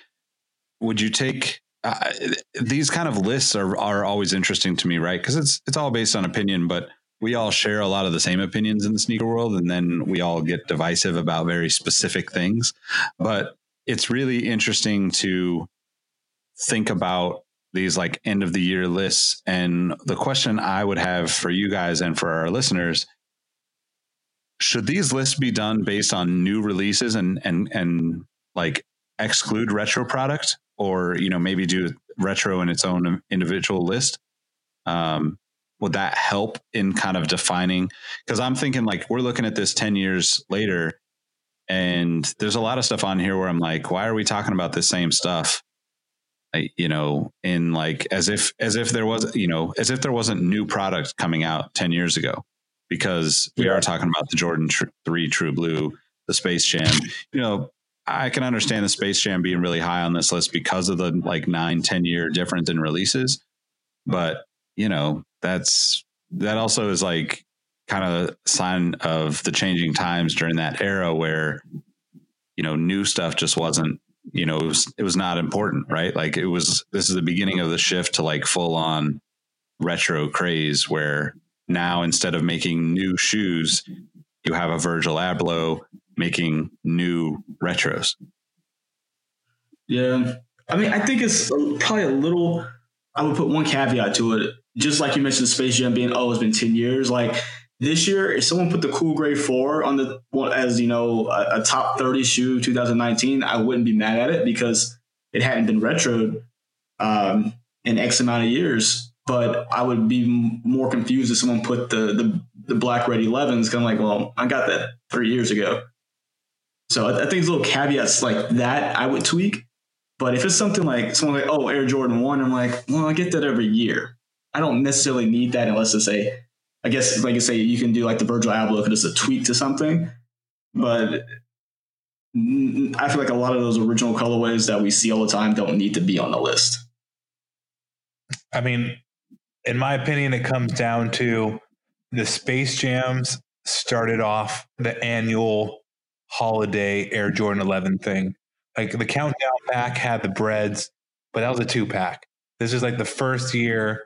would you take uh, these kind of lists? Are are always interesting to me, right? Because it's it's all based on opinion, but we all share a lot of the same opinions in the sneaker world, and then we all get divisive about very specific things. But it's really interesting to think about these like end of the year lists. And the question I would have for you guys and for our listeners should these lists be done based on new releases and and and like exclude retro product or you know maybe do retro in its own individual list um would that help in kind of defining? Because i'm thinking like we're looking at this 10 years later and there's a lot of stuff on here where i'm like why are we talking about the same stuff? I- you know in like as if as if there was you know as if there wasn't new product coming out 10 years ago because we are talking about the jordan tr- 3 true blue the space jam you know i can understand the space jam being really high on this list because of the like 9 10 year difference in releases. But you know that's that also is like kind of a sign of the changing times during that era where you know new stuff just wasn't you know it was, it was not important right? Like it was this is the beginning of the shift to like full on retro craze where now instead of making new shoes you have a virgil abloh making new retros Yeah. I mean, I think it's probably a little. I would put one caveat to it. Just like you mentioned, Space Jam being oh, it's been ten years. Like this year, if someone put the Cool Grey Four on the as you know a, a top thirty shoe 2019, I wouldn't be mad at it because it hadn't been retroed um, in X amount of years. But I would be m- more confused if someone put the the, the Black Red 11s. Kind of like, well, I got that three years ago. So I, I think little caveats like that I would tweak. But if it's something like someone like, oh, Air Jordan 1, I'm like, well, I get that every year. I don't necessarily need that unless it's a, I guess, like you say, you can do like the Virgil Abloh it's a tweak to something. But I feel like a lot of those original colorways that we see all the time don't need to be on the list. I mean, in my opinion, it comes down to the Space Jams started off the annual holiday Air Jordan 11 thing. Like the countdown pack had the breads, but that was a two pack. This is like the first year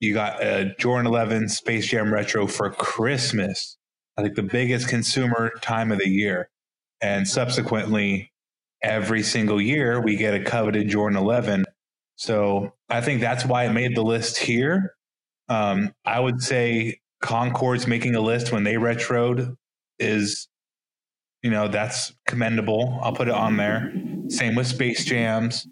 you got a Jordan 11 Space Jam Retro for Christmas. I think the biggest consumer time of the year. And subsequently, every single year we get a coveted Jordan 11. So I think that's why it made the list here. Um, I would say Concord's making a list when they retroed is, you know, that's commendable. I'll put it on there. Same with Space Jams.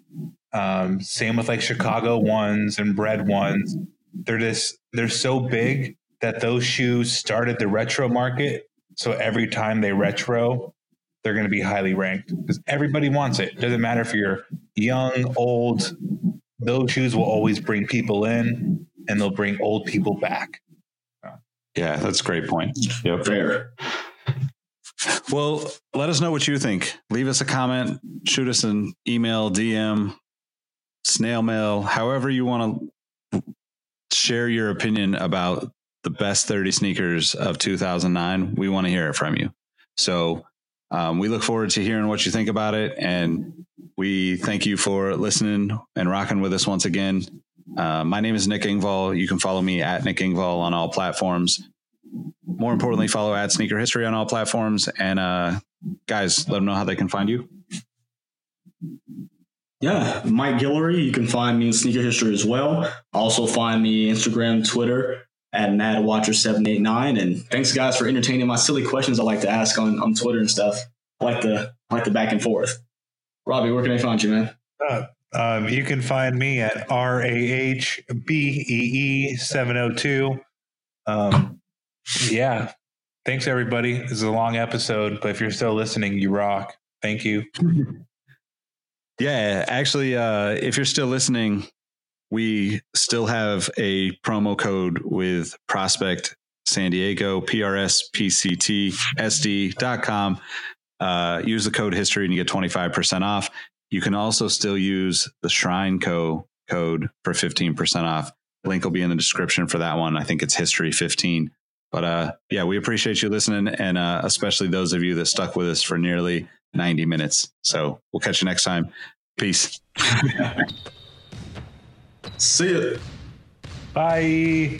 Um, same with like Chicago ones and Bread ones. They're just they're so big that those shoes started the retro market. So every time they retro, they're going to be highly ranked because everybody wants it. Doesn't matter if you're young, old. Those shoes will always bring people in. and they'll bring old people back. Yeah, that's a great point. Yep. Fair. Well, let us know what you think. Leave us a comment, shoot us an email, DM, snail mail, however you want to share your opinion about the best 30 sneakers of 2009. We want to hear it from you. So um, we look forward to hearing what you think about it. And we thank you for listening and rocking with us once again. Uh, my name is Nick Engvall. You can follow me at Nick Engvall on all platforms. More importantly, follow at Sneaker History on all platforms. And uh, guys, let them know how they can find you. Yeah, Mike Guillory. You can find me in Sneaker History as well. Also find me Instagram, Twitter at MadWatcher789. And thanks guys for entertaining my silly questions I like to ask on, on Twitter and stuff. I like the I like the back and forth. Robbie, where can I find you, man? Uh, um, you can find me at R A H B E E 702. Um, yeah. Thanks, everybody. This is a long episode, but if you're still listening, you rock. Thank you. Yeah, actually, uh, if you're still listening, we still have a promo code with Prospect San Diego, PRSPCTSD.com. Uh, use the code history and you get 25% off. You can also still use the Shrine Co code for 15% off. Link will be in the description for that one. I think it's history 15. But uh, yeah, we appreciate you listening and uh, especially those of you that stuck with us for nearly 90 minutes. So we'll catch you next time. Peace. See you. Bye.